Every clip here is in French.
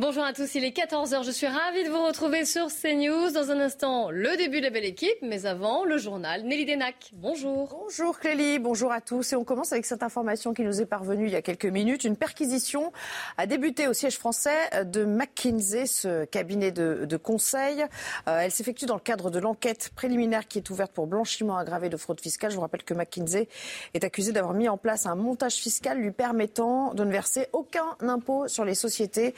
Bonjour à tous, il est 14h, je suis ravie de vous retrouver sur CNews. Dans un instant, le début de la belle équipe, mais avant, le journal. Nelly Denac, bonjour. Bonjour Clélie, bonjour à tous. Et on commence avec cette information qui nous est parvenue il y a quelques minutes. Une perquisition a débuté au siège français de McKinsey, ce cabinet de, conseil. Euh, elle s'effectue dans le cadre de l'enquête préliminaire qui est ouverte pour blanchiment aggravé de fraude fiscale. Je vous rappelle que McKinsey est accusé d'avoir mis en place un montage fiscal lui permettant de ne verser aucun impôt sur les sociétés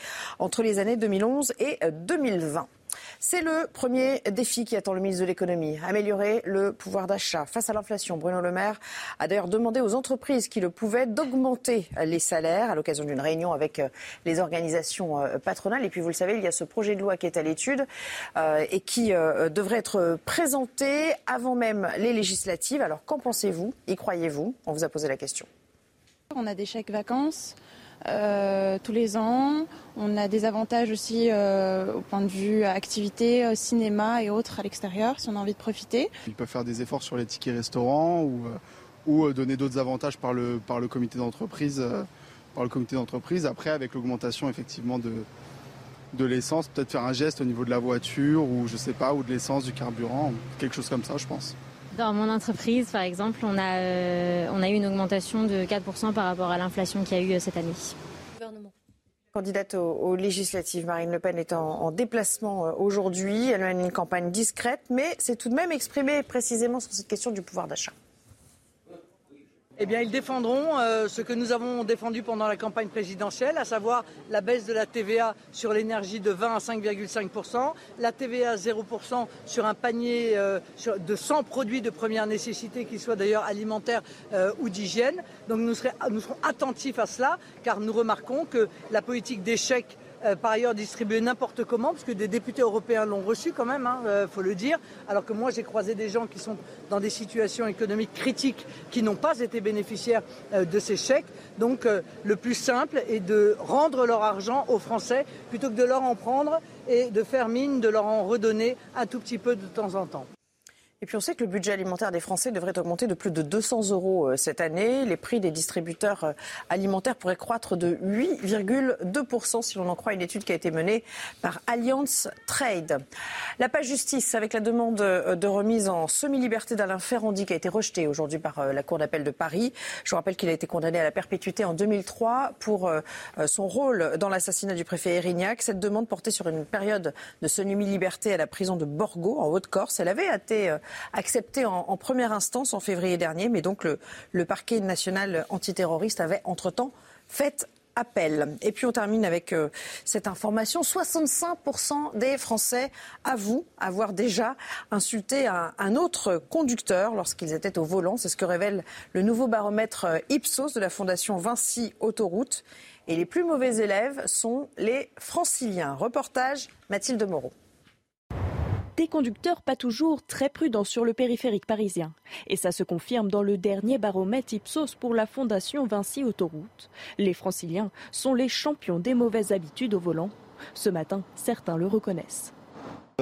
entre les années 2011 et 2020. C'est le premier défi qui attend le ministre de l'économie, améliorer le pouvoir d'achat face à l'inflation. Bruno Le Maire a d'ailleurs demandé aux entreprises qui le pouvaient d'augmenter les salaires à l'occasion d'une réunion avec euh, les organisations euh, patronales. Et puis vous le savez, il y a ce projet de loi qui est à l'étude euh, et qui devrait être présenté avant même les législatives. Alors qu'en pensez-vous? Y croyez-vous? On vous a posé la question. On a des chèques vacances. Euh, tous les ans. On a des avantages aussi euh, au point de vue activité, euh, cinéma et autres à l'extérieur si on a envie de profiter. Ils peuvent faire des efforts sur les tickets restaurants ou, ou donner d'autres avantages par le, par le comité d'entreprise. par le comité d'entreprise. Après, avec l'augmentation effectivement de, de l'essence, peut-être faire un geste au niveau de la voiture ou je sais pas, ou de l'essence, du carburant, quelque chose comme ça, je pense. Dans mon entreprise, par exemple, on a, euh, on a eu une augmentation de 4% par rapport à l'inflation qu'il y a eu euh, cette année. Candidate aux, législatives, Marine Le Pen est en, déplacement euh, aujourd'hui. Elle mène une campagne discrète, mais c'est tout de même exprimé précisément sur cette question du pouvoir d'achat eh bien, ils défendront euh, ce que nous avons défendu pendant la campagne présidentielle, à savoir la baisse de la TVA sur l'énergie de 20 à 5,5%, la TVA à 0% sur un panier euh, de 100 produits de première nécessité, qu'ils soient d'ailleurs alimentaires euh, ou d'hygiène. Donc nous, nous serons attentifs à cela, car nous remarquons que la politique d'échec euh, par ailleurs distribué n'importe comment, parce que des députés européens l'ont reçu quand même, il hein, euh, faut le dire, alors que moi j'ai croisé des gens qui sont dans des situations économiques critiques qui n'ont pas été bénéficiaires euh, de ces chèques. Donc le plus simple est de rendre leur argent aux Français plutôt que de leur en prendre et de faire mine de leur en redonner un tout petit peu de temps en temps. Et puis on sait que le budget alimentaire des Français devrait augmenter de plus de 200 euros euh, cette année. Les prix des distributeurs euh, alimentaires pourraient croître de 8,2% si l'on en croit une étude qui a été menée par Alliance Trade. La page justice avec la demande euh, de remise en semi-liberté d'Alain Ferrandi qui a été rejetée aujourd'hui par la Cour d'appel de Paris. Je vous rappelle qu'il a été condamné à la perpétuité en 2003 pour son rôle dans l'assassinat du préfet Erignac. Cette demande portait sur une période de semi-liberté à la prison de Borgo en Haute-Corse. Elle avait été accepté en, première instance en février dernier, mais donc le, parquet national antiterroriste avait entre-temps fait appel. Et puis on termine avec euh, cette information. 65% des Français avouent avoir déjà insulté un, autre conducteur lorsqu'ils étaient au volant. C'est ce que révèle le nouveau baromètre euh, Ipsos de la Fondation Vinci Autoroute. Et les plus mauvais élèves sont les franciliens. Reportage Mathilde Moreau des conducteurs pas toujours très prudents sur le périphérique parisien. Et ça se confirme dans le dernier baromètre Ipsos pour la Fondation Vinci Autoroute. Les franciliens sont les champions des mauvaises habitudes au volant. Ce matin, certains le reconnaissent.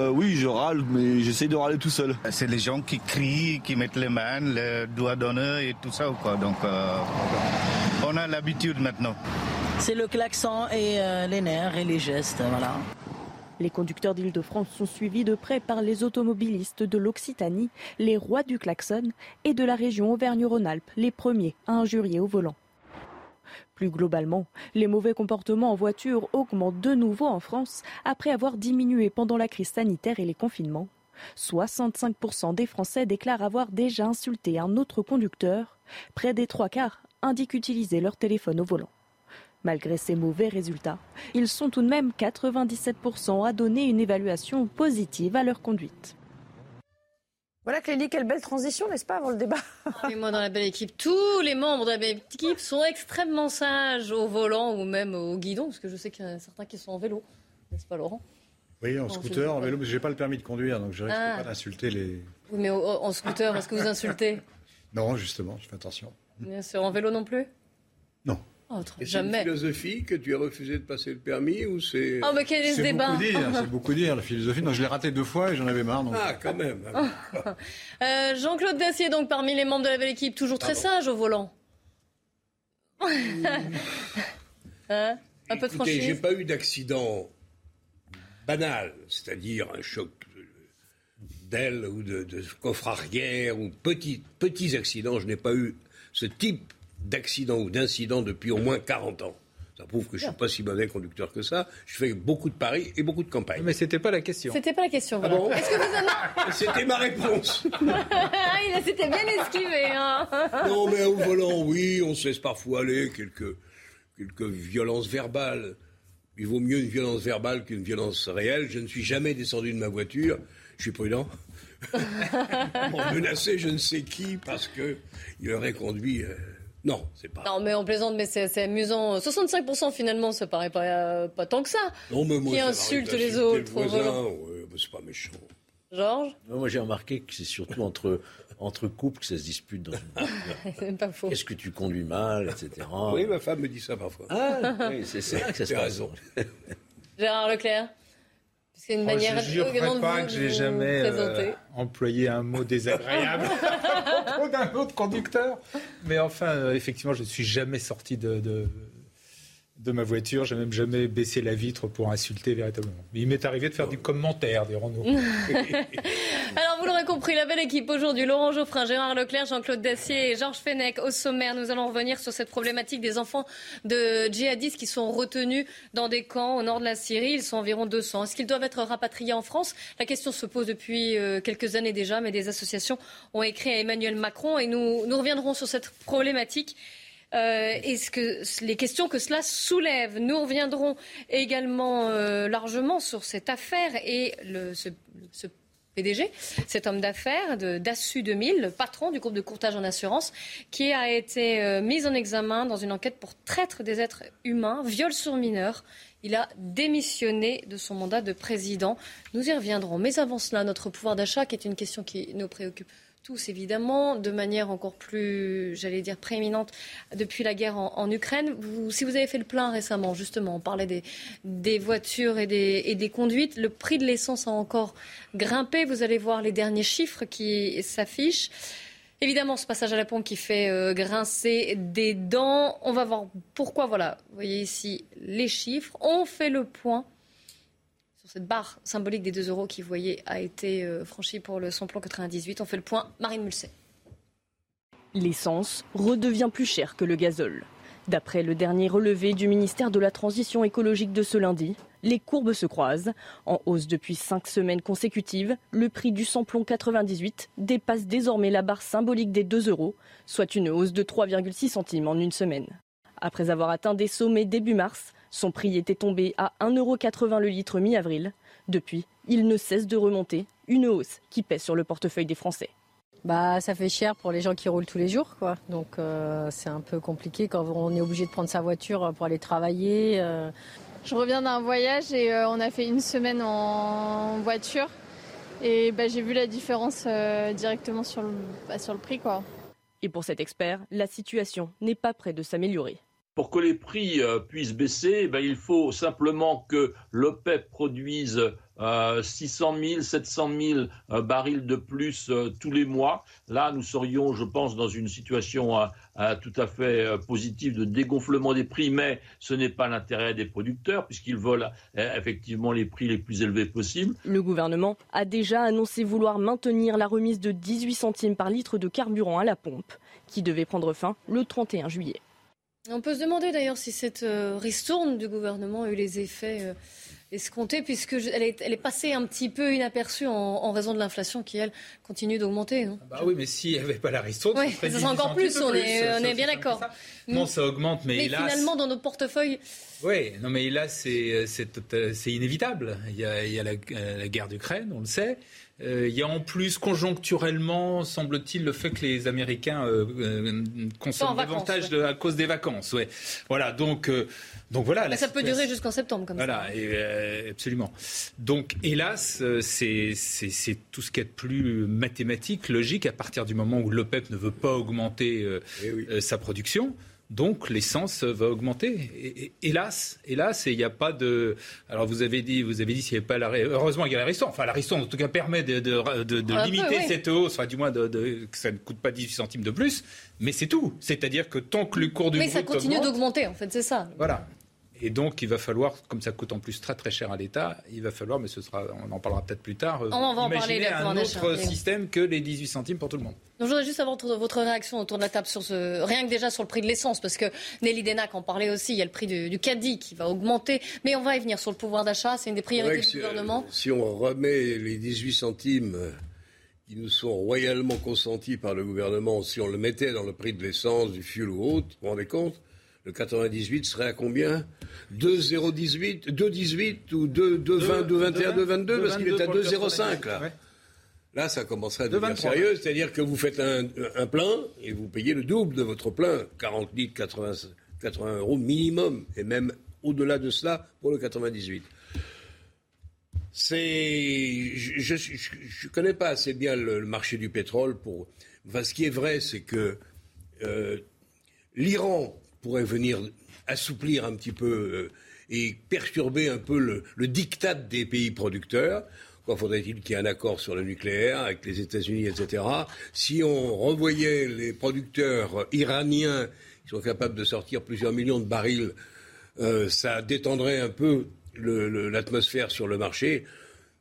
Euh, oui, je râle, mais j'essaie de râler tout seul. C'est les gens qui crient, qui mettent les mains, les doigts d'honneur et tout ça. Quoi. Donc, euh, on a l'habitude maintenant. C'est le klaxon et euh, les nerfs et les gestes, voilà. Les conducteurs d'Île-de-France sont suivis de près par les automobilistes de l'Occitanie, les rois du klaxon, et de la région Auvergne-Rhône-Alpes, les premiers à injurier au volant. Plus globalement, les mauvais comportements en voiture augmentent de nouveau en France après avoir diminué pendant la crise sanitaire et les confinements. 65% des Français déclarent avoir déjà insulté un autre conducteur. Près des trois quarts indiquent utiliser leur téléphone au volant. Malgré ces mauvais résultats, ils sont tout de même 97% à donner une évaluation positive à leur conduite. Voilà Clélie, quelle belle transition, n'est-ce pas, avant le débat? Et moi, dans la belle équipe, tous les membres de la belle équipe sont extrêmement sages au volant ou même au guidon, parce que je sais qu'il y en a certains qui sont en vélo, n'est-ce pas, Laurent? Oui, en Non, scooter, en vélo, mais j'ai pas le permis de conduire, donc je risque Ah. pas d'insulter les. Oui, mais en scooter, est-ce que vous insultez? Non, justement, je fais attention. Bien sûr, en vélo non plus? Non. Très- Et c'est jamais. une philosophie que tu as refusé de passer le permis ou c'est... Oh, mais quel est ce C'est débat beaucoup dire, c'est beaucoup dire, la philosophie. Non, je l'ai raté deux fois et j'en avais marre. Donc... Ah, quand même. Euh, Jean-Claude Dacier, donc parmi les membres de la belle équipe, toujours très sage au volant. Hein Un peu de Écoutez, j'ai franchise. pas eu d'accident banal, c'est-à-dire un choc d'aile ou de, de coffre arrière ou petits, petits accidents. Je n'ai pas eu ce type d'accident ou d'incident depuis au moins 40 ans. Ça prouve que je ne suis pas si mauvais conducteur que ça. Je fais beaucoup de paris et beaucoup de campagnes. Mais c'était pas la question. C'était pas la question. Ah bon Est-ce que vous avez... C'était ma réponse. Ah, il a- s'était bien esquivé. Hein. Non, mais au volant, oui, on se laisse parfois aller, quelques, quelques violences verbales. Il vaut mieux une violence verbale qu'une violence réelle. Je ne suis jamais descendu de ma voiture. Je suis prudent. Pour menacer je ne sais qui parce que il aurait conduit. euh, Non, c'est pas. Non, mais on plaisante, mais c'est c'est amusant. 65% finalement, ça paraît pas, euh, pas tant que ça. Non, mais moi, Qui ça insulte les autres Le ouais, bah, c'est pas méchant. Georges? Moi, j'ai remarqué que c'est surtout entre, entre couples que ça se dispute dans une voiture. C'est pas faux. Est-ce que tu conduis mal, etc. Oui, ma femme me dit ça parfois. Ah, oui, c'est c'est là que ça se passe. raison. Gérard Leclerc? C'est une Oh, manière je pas que j'ai vous jamais euh, employé un mot désagréable d'un autre conducteur. Mais enfin, euh, effectivement, je ne suis jamais sorti de, de ma voiture. J'ai même jamais baissé la vitre pour insulter véritablement. Mais il m'est arrivé de faire du commentaire, dirons-nous. Alors, vous l'aurez compris, la belle équipe aujourd'hui, Laurent Geoffrin, Gérard Leclerc, Jean-Claude Dacier et Georges Fenech. Au sommaire, nous allons revenir sur cette problématique des enfants de djihadistes qui sont retenus dans des camps au nord de la Syrie. Ils sont environ 200. Est-ce qu'ils doivent être rapatriés en France? La question se pose depuis euh, quelques années déjà, mais des associations ont écrit à Emmanuel Macron et nous reviendrons sur cette problématique. Euh, et ce que, les questions que cela soulève. Nous reviendrons également euh, largement sur cette affaire et ce, PDG, cet homme d'affaires d'Assu 2000, le patron du groupe de courtage en assurance, qui a été euh, mis en examen dans une enquête pour traître des êtres humains, viol sur mineurs. Il a démissionné de son mandat de président. Nous y reviendrons. Mais avant cela, notre pouvoir d'achat, qui est une question qui nous préoccupe tous évidemment, de manière encore plus, j'allais dire, prééminente depuis la guerre en, Ukraine. Si vous avez fait le plein récemment, justement, on parlait des, des voitures et des, et des conduites, le prix de l'essence a encore grimpé. Vous allez voir les derniers chiffres qui s'affichent. Évidemment, ce passage à la pompe qui fait euh, grincer des dents. On va voir pourquoi. Voilà, vous voyez ici les chiffres. On fait le point cette barre symbolique des 2 euros qui, vous voyez, a été euh, franchie pour le samplon 98. On fait le point. Marine Mulset. L'essence redevient plus chère que le gazole. D'après le dernier relevé du ministère de la Transition écologique de ce lundi, les courbes se croisent. En hausse depuis cinq semaines consécutives, le prix du samplon 98 dépasse désormais la barre symbolique des 2 euros, soit une hausse de 3,6 centimes en une semaine. Après avoir atteint des sommets début mars, son prix était tombé à 1,80 euro le litre mi-avril. Depuis, il ne cesse de remonter, une hausse qui pèse sur le portefeuille des Français. Bah, ça fait cher pour les gens qui roulent tous les jours, quoi. Donc euh, c'est un peu compliqué quand on est obligé de prendre sa voiture pour aller travailler. euh. Je reviens d'un voyage et euh, on a fait une semaine en voiture. Et bah, j'ai vu la différence euh, directement sur le, bah, sur le prix. Quoi. Et pour cet expert, la situation n'est pas près de s'améliorer. Pour que les prix euh, puissent baisser, eh ben, il faut simplement que l'OPEP produise euh, 600 000, 700 000 euh, barils de plus euh, tous les mois. Là, nous serions, je pense, dans une situation euh, tout à fait positive de dégonflement des prix, mais ce n'est pas l'intérêt des producteurs puisqu'ils veulent effectivement les prix les plus élevés possibles. Le gouvernement a déjà annoncé vouloir maintenir la remise de 18 centimes par litre de carburant à la pompe, qui devait prendre fin le 31 juillet. On peut se demander d'ailleurs si cette euh, ristourne du gouvernement a eu les effets euh, escomptés, puisque je- elle est, elle est passée un petit peu inaperçue en, en raison de l'inflation qui, elle, continue d'augmenter. non? Bah oui, mais s'il n'y avait pas la ristourne, Oui, ça serait ça serait 18 encore plus, on est, on bien d'accord. Non, ça augmente, mais, Mais hélas. finalement, dans nos portefeuilles, Oui, non, mais là, c'est c'est inévitable. Il y a, il y a la, euh, la guerre d'Ukraine, on le sait. Euh, il y a en plus conjoncturellement, semble-t-il, le fait que les Américains euh, euh, consomment davantage de, à cause des vacances. Ouais. Voilà, donc, euh, donc voilà. Mais ça peut durer jusqu'en septembre comme voilà, ça. euh, absolument. Donc, hélas, c'est tout ce qu'il y a de plus mathématique, logique, à partir du moment où l'OPEP ne veut pas augmenter euh, euh, sa production. Donc l'essence va augmenter. Et- et- hélas, hélas, et il n'y a pas de. Alors vous avez dit, vous avez dit s'il n'y avait pas la. Heureusement il y a la ristourne. Enfin la ristourne en tout cas permet de, de- de- de Un peu, limiter oui. cette hausse, enfin du moins que ça ne coûte pas 18 centimes de plus. Mais c'est tout. C'est-à-dire que tant que le cours du Mais ça continue augmente- d'augmenter, en fait, c'est ça. voilà. Et donc, il va falloir, comme ça coûte en plus très très cher à l'État, il va falloir, mais ce sera, on en parlera peut-être plus tard, euh, On va en parler, un autre système que les 18 centimes pour tout le monde. Donc, je voudrais juste avoir votre, votre réaction autour de la table sur ce, rien que déjà sur le prix de l'essence, parce que Nelly Denac en parlait aussi, il y a le prix du, du caddie qui va augmenter, mais on va y venir sur le pouvoir d'achat, c'est une des priorités du si- gouvernement. Si on remet les 18 centimes euh, qui nous sont royalement consentis par le gouvernement, si on le mettait dans le prix de l'essence, du fuel ou autre, vous vous rendez compte? Le 98 serait à combien? 2,018, 2,18 ou 2, 2,20, 2,21, 2,22 parce qu'il est à 2,05 là. Là, ça commencerait à devenir 2,23. sérieux, c'est-à-dire que vous faites un, un plein et vous payez le double de votre plein, 40 litres, 80, 80 euros minimum, et même au-delà de cela pour le 98. C'est, je ne connais pas assez bien le, le marché du pétrole pour. Enfin, ce qui est vrai, c'est que euh, l'Iran pourrait venir assouplir un petit peu euh, et perturber un peu le, diktat des pays producteurs. Quoi faudrait-il qu'il y ait un accord sur le nucléaire avec les États-Unis, etc. Si on revoyait les producteurs iraniens qui sont capables de sortir plusieurs millions de barils, euh, ça détendrait un peu l'atmosphère sur le marché.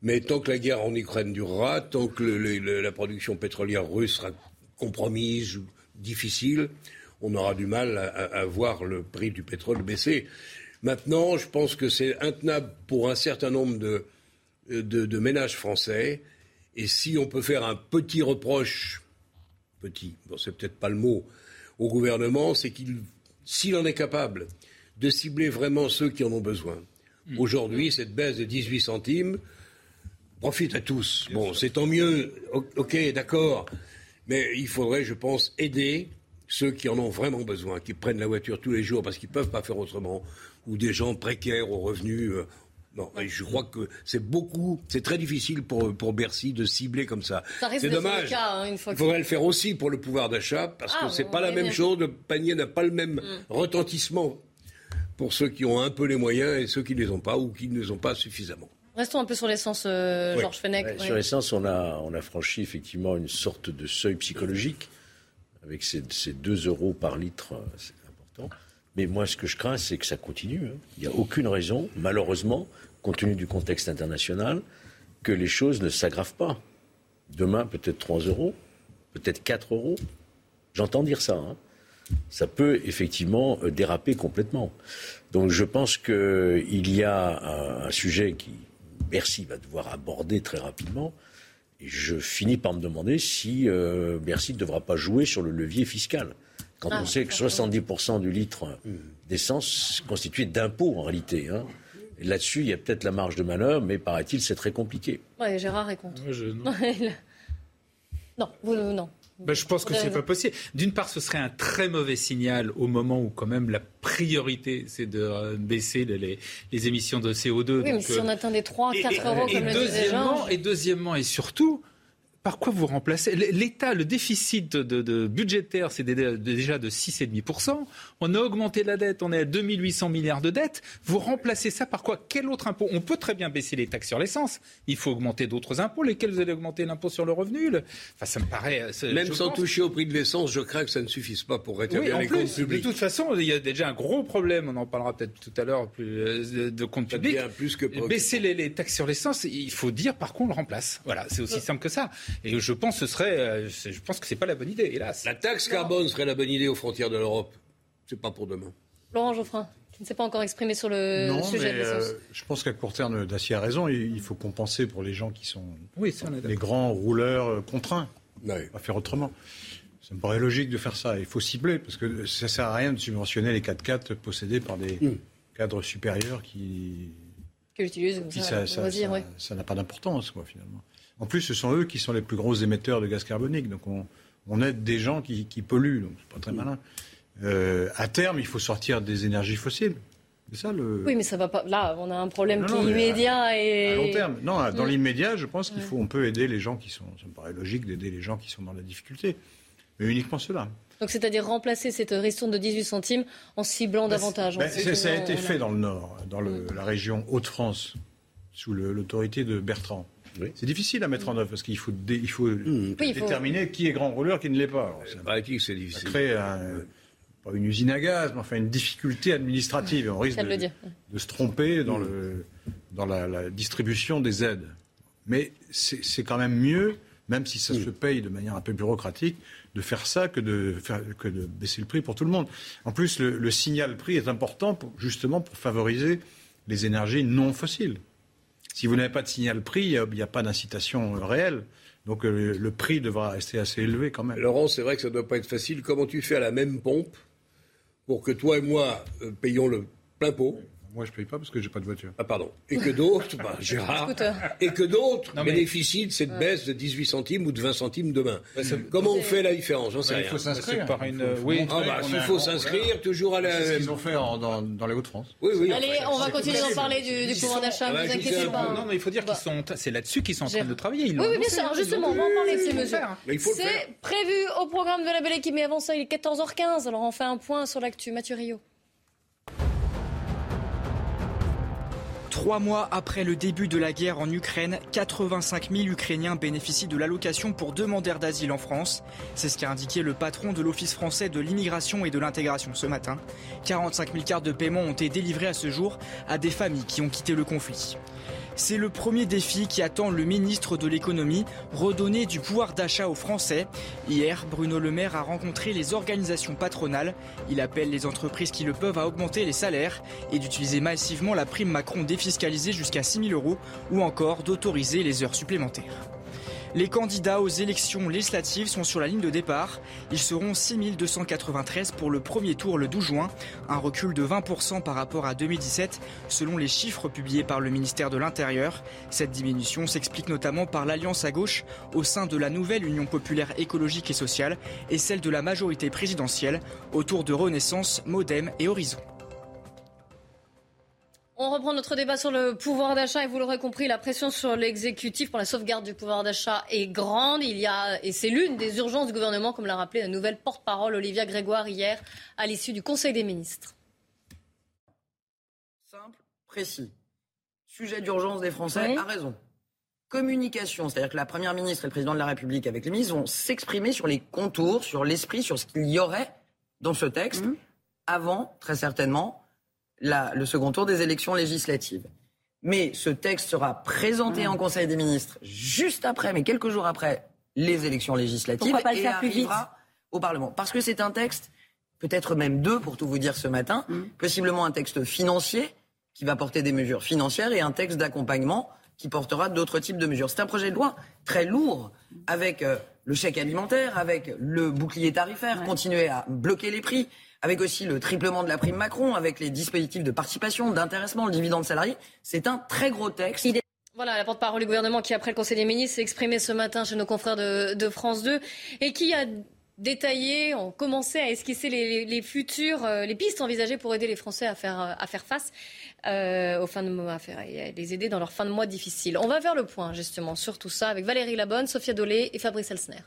Mais tant que la guerre en Ukraine durera, tant que la production pétrolière russe sera compromise ou difficile, on aura du mal à, voir le prix du pétrole baisser. Maintenant, je pense que c'est intenable pour un certain nombre de, de, de ménages français. Et si on peut faire un petit reproche, petit, bon, c'est peut-être pas le mot, au gouvernement, c'est qu'il, s'il en est capable de cibler vraiment ceux qui en ont besoin. Aujourd'hui, cette baisse de 18 centimes profite à tous. Bon, c'est tant mieux, ok, d'accord. Mais il faudrait, je pense, aider ceux qui en ont vraiment besoin, qui prennent la voiture tous les jours parce qu'ils ne peuvent pas faire autrement, ou des gens précaires aux revenus. euh, non, et je crois que c'est beaucoup, c'est très difficile pour, pour Bercy de cibler comme ça. C'est dommage. cas, hein, une fois Il que- faudrait le faire aussi pour le pouvoir d'achat, parce Ah, que c'est on pas la même bien. chose. Le panier n'a pas le même Mm. retentissement pour ceux qui ont un peu les moyens et ceux qui ne les ont pas ou qui ne les ont pas suffisamment. Restons un peu sur l'essence, euh, Oui. Georges Fenech. Ouais, Oui. Sur l'essence, on a, on a franchi effectivement une sorte de seuil psychologique avec ces, ces 2 euros par litre, euh, c'est important. Mais moi, ce que je crains, c'est que ça continue. hein. Il n'y a aucune raison, malheureusement, compte tenu du contexte international, que les choses ne s'aggravent pas. Demain, peut-être 3 euros, peut-être 4 euros. J'entends dire ça. hein. Ça peut effectivement euh, déraper complètement. Donc je pense qu'il y a un, un sujet qui Bercy va devoir aborder très rapidement. Et je finis par me demander si euh, Bercy ne devra pas jouer sur le levier fiscal. Quand Ah, on sait que 70% du litre d'essence est constitué d'impôts en réalité. hein. Là-dessus, il y a peut-être la marge de manœuvre, mais paraît-il, c'est très compliqué. Ouais, Gérard est contre. Je- non. non, vous, euh, non. Ben, je pense que c'est pas possible. D'une part, ce serait un très mauvais signal au moment où quand même la priorité c'est de euh, baisser les, émissions de CO2. Oui, mais si euh, on atteint des 3, 4 et, euros, et comme le disait deuxièmement, et deuxièmement, et surtout, par quoi vous remplacez L'État, le déficit de, budgétaire, c'est dé- déjà de 6,5%. On a augmenté la dette, on est à 2800 milliards de dettes. Vous remplacez ça par quoi Quel autre impôt On peut très bien baisser les taxes sur l'essence. Il faut augmenter d'autres impôts. Lesquels vous allez augmenter l'impôt sur le revenu le- Enfin, ça me paraît. euh, Même sans pense- toucher au prix de l'essence, je crains que ça ne suffise pas pour oui, rétablir en les plus, comptes publics. de toute façon, il y a déjà un gros problème, on en parlera peut-être tout à l'heure, plus, euh, de compte Ça public. devient plus que. Baisser les, les taxes sur l'essence, il faut dire par quoi on le remplace. Voilà, c'est aussi simple que ça. Et je pense que ce serait, euh, je pense que c'est pas la bonne idée, hélas. La taxe carbone serait la bonne idée aux frontières de l'Europe. C'est pas pour demain. Laurent Geoffrin, qui ne s'est pas encore exprimé sur le non, sujet mais euh, je pense qu'à court terme, Dacier a raison. Il il faut compenser pour les gens qui sont Oui, ça, on les grands rouleurs euh, contraints. Ouais. Pas faire autrement. Ça me paraît logique de faire ça. Il faut cibler parce que ça sert à rien de subventionner les 4x4 possédés par des Mm. cadres supérieurs qui Qu'ils utilisent Puis ça, ça, ça, loisir, ça- ouais. ça n'a pas d'importance, quoi, finalement. En plus, ce sont eux qui sont les plus gros émetteurs de gaz carbonique. Donc, on, on aide des gens qui, qui polluent. Donc, c'est pas très malin. Euh, à terme, il faut sortir des énergies fossiles. Ça le. Oui, mais ça va pas. Là, on a un problème Non, qui non, est mais à- immédiat et. À long terme. Non, dans Mm. l'immédiat, je pense qu'il faut, on peut aider les gens qui sont. Ça me paraît logique d'aider les gens qui sont dans la difficulté. Mais uniquement ceux-là. Donc, c'est-à-dire remplacer cette ristourne de 18 centimes en ciblant davantage. Ben, fait. c'est- ça a été on fait dans le Nord, dans le- la région Hauts-de-France, sous l'autorité de Bertrand. C'est difficile à mettre en œuvre parce qu'il faut, dé- il faut il faut- déterminer qui est grand rouleur, qui ne l'est pas. Alors, ça- c'est ça difficile. crée un- pas une usine à gaz, mais enfin une difficulté administrative. Et on risque Ça de se tromper dans, le, dans la, la distribution des aides. Mais c'est c'est quand même mieux, même si ça se paye de manière un peu bureaucratique, de faire ça que de, faire, que de baisser le prix pour tout le monde. En plus, le, le signal prix est important pour, justement pour favoriser les énergies non fossiles. Si vous n'avez pas de signal prix, il n'y a, pas d'incitation euh, réelle. Donc euh, le prix devra rester assez élevé quand même. Laurent, c'est vrai que ça ne doit pas être facile. Comment tu fais à la même pompe pour que toi et moi euh, payons le plein pot Moi, je ne paye pas parce que j'ai pas de voiture. Ah, pardon. Et que d'autres, bah, Gérard, et que d'autres mais- bénéficient de cette baisse de 18 centimes ou de 20 centimes demain. Comment on fait la différence J'en sais Bah, il rien. faut s'inscrire. C'est par une- Il il oui. Ah bah, un faut s'inscrire, toujours à la- C'est ce qu'ils ont fait en- dans, dans les Hauts-de-France. Oui, oui. Allez, on va continuer d'en parler du, pouvoir d'achat, ne va vous inquiétez pas. Non, mais il faut dire qu'ils sont. C'est là-dessus qu'ils sont en train de travailler. Oui, oui, bien sûr. hein, Justement, on va en parler de ces mesures. il. C'est prévu au programme de la belle équipe, mais avant ça, il est 14h15. Alors on fait un point sur l'actu. Mathieu Rio. Trois mois après le début de la guerre en Ukraine, 85 000 Ukrainiens bénéficient de l'allocation pour demandeurs d'asile en France. C'est ce qu'a indiqué le patron de l'Office français de l'immigration et de l'intégration ce matin. 45 000 cartes de paiement ont été délivrées à ce jour à des familles qui ont quitté le conflit. C'est le premier défi qui attend le ministre de l'économie, redonner du pouvoir d'achat aux Français. Hier, Bruno Le Maire a rencontré les organisations patronales. Il appelle les entreprises qui le peuvent à augmenter les salaires et d'utiliser massivement la prime Macron défiscalisée jusqu'à 6 000 euros ou encore d'autoriser les heures supplémentaires. Les candidats aux élections législatives sont sur la ligne de départ. Ils seront 6293 pour le premier tour le 12 juin, un recul de 20% par rapport à 2017 selon les chiffres publiés par le ministère de l'Intérieur. Cette diminution s'explique notamment par l'alliance à gauche au sein de la nouvelle Union populaire écologique et sociale et celle de la majorité présidentielle autour de Renaissance, Modem et Horizon. On reprend notre débat sur le pouvoir d'achat et vous l'aurez compris, la pression sur l'exécutif pour la sauvegarde du pouvoir d'achat est grande. Il y a, et c'est l'une des urgences du gouvernement, comme l'a rappelé la nouvelle porte-parole Olivia Grégoire hier à l'issue du Conseil des ministres. Simple, précis. Sujet d'urgence des Français, Oui. a raison. Communication, c'est-à-dire que la Première ministre et le Président de la République avec les ministres vont s'exprimer sur les contours, sur l'esprit, sur ce qu'il y aurait dans ce texte, avant, très certainement, la- le second tour des élections législatives. Mais ce texte sera présenté en Conseil des ministres juste après, mais quelques jours après les élections législatives. Pourquoi pas le et faire plus vite arrivera au Parlement. Parce que c'est un texte, peut-être même deux pour tout vous dire ce matin, possiblement un texte financier qui va porter des mesures financières et un texte d'accompagnement qui portera d'autres types de mesures. C'est un projet de loi très lourd avec euh, le chèque alimentaire, avec le bouclier tarifaire, continuer à bloquer les prix, avec aussi le triplement de la prime Macron, avec les dispositifs de participation, d'intéressement, le dividende salarié. C'est un très gros texte. Voilà, la porte-parole du gouvernement qui, après le Conseil des ministres, s'est exprimée ce matin chez nos confrères de, France 2 et qui a détaillé, ont commencé à esquisser les, futures, euh, les pistes envisagées pour aider les Français à faire, euh, face euh, aux fins de mois, à les aider dans leurs fins de mois difficiles. On va faire le point, justement, sur tout ça avec Valérie Labonne, Sophia Dolé et Fabrice Elsner.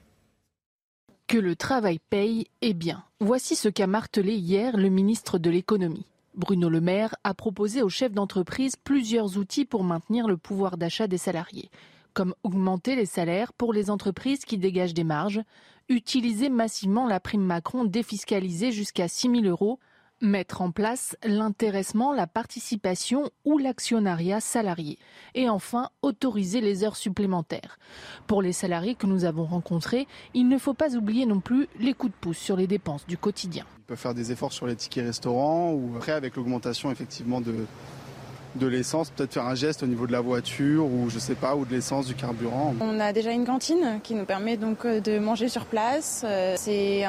Que le travail paye est bien. Voici ce qu'a martelé hier le ministre de l'économie. Bruno Le Maire a proposé aux chefs d'entreprise plusieurs outils pour maintenir le pouvoir d'achat des salariés, comme augmenter les salaires pour les entreprises qui dégagent des marges, utiliser massivement la prime Macron défiscalisée jusqu'à 6 000 euros, mettre en place l'intéressement, la participation ou l'actionnariat salarié, et enfin autoriser les heures supplémentaires. Pour les salariés que nous avons rencontrés, il ne faut pas oublier non plus les coups de pouce sur les dépenses du quotidien. Ils peuvent faire des efforts sur les tickets restaurants ou après avec l'augmentation effectivement de, de l'essence, peut-être faire un geste au niveau de la voiture ou je sais pas, ou de l'essence, du carburant. On a déjà une cantine qui nous permet donc euh, de manger sur place. Euh, c'est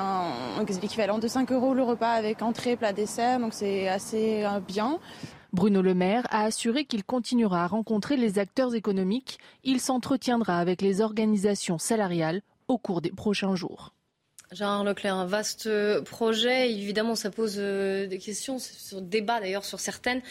l'équivalent de 5 euros le repas avec entrée, plat, dessert, donc c'est assez euh, bien. Bruno Le Maire a assuré qu'il continuera à rencontrer les acteurs économiques. Il s'entretiendra avec les organisations salariales au cours des prochains jours. Gérard Leclerc, un vaste projet. Évidemment, ça pose des questions, sur débat d'ailleurs sur certaines.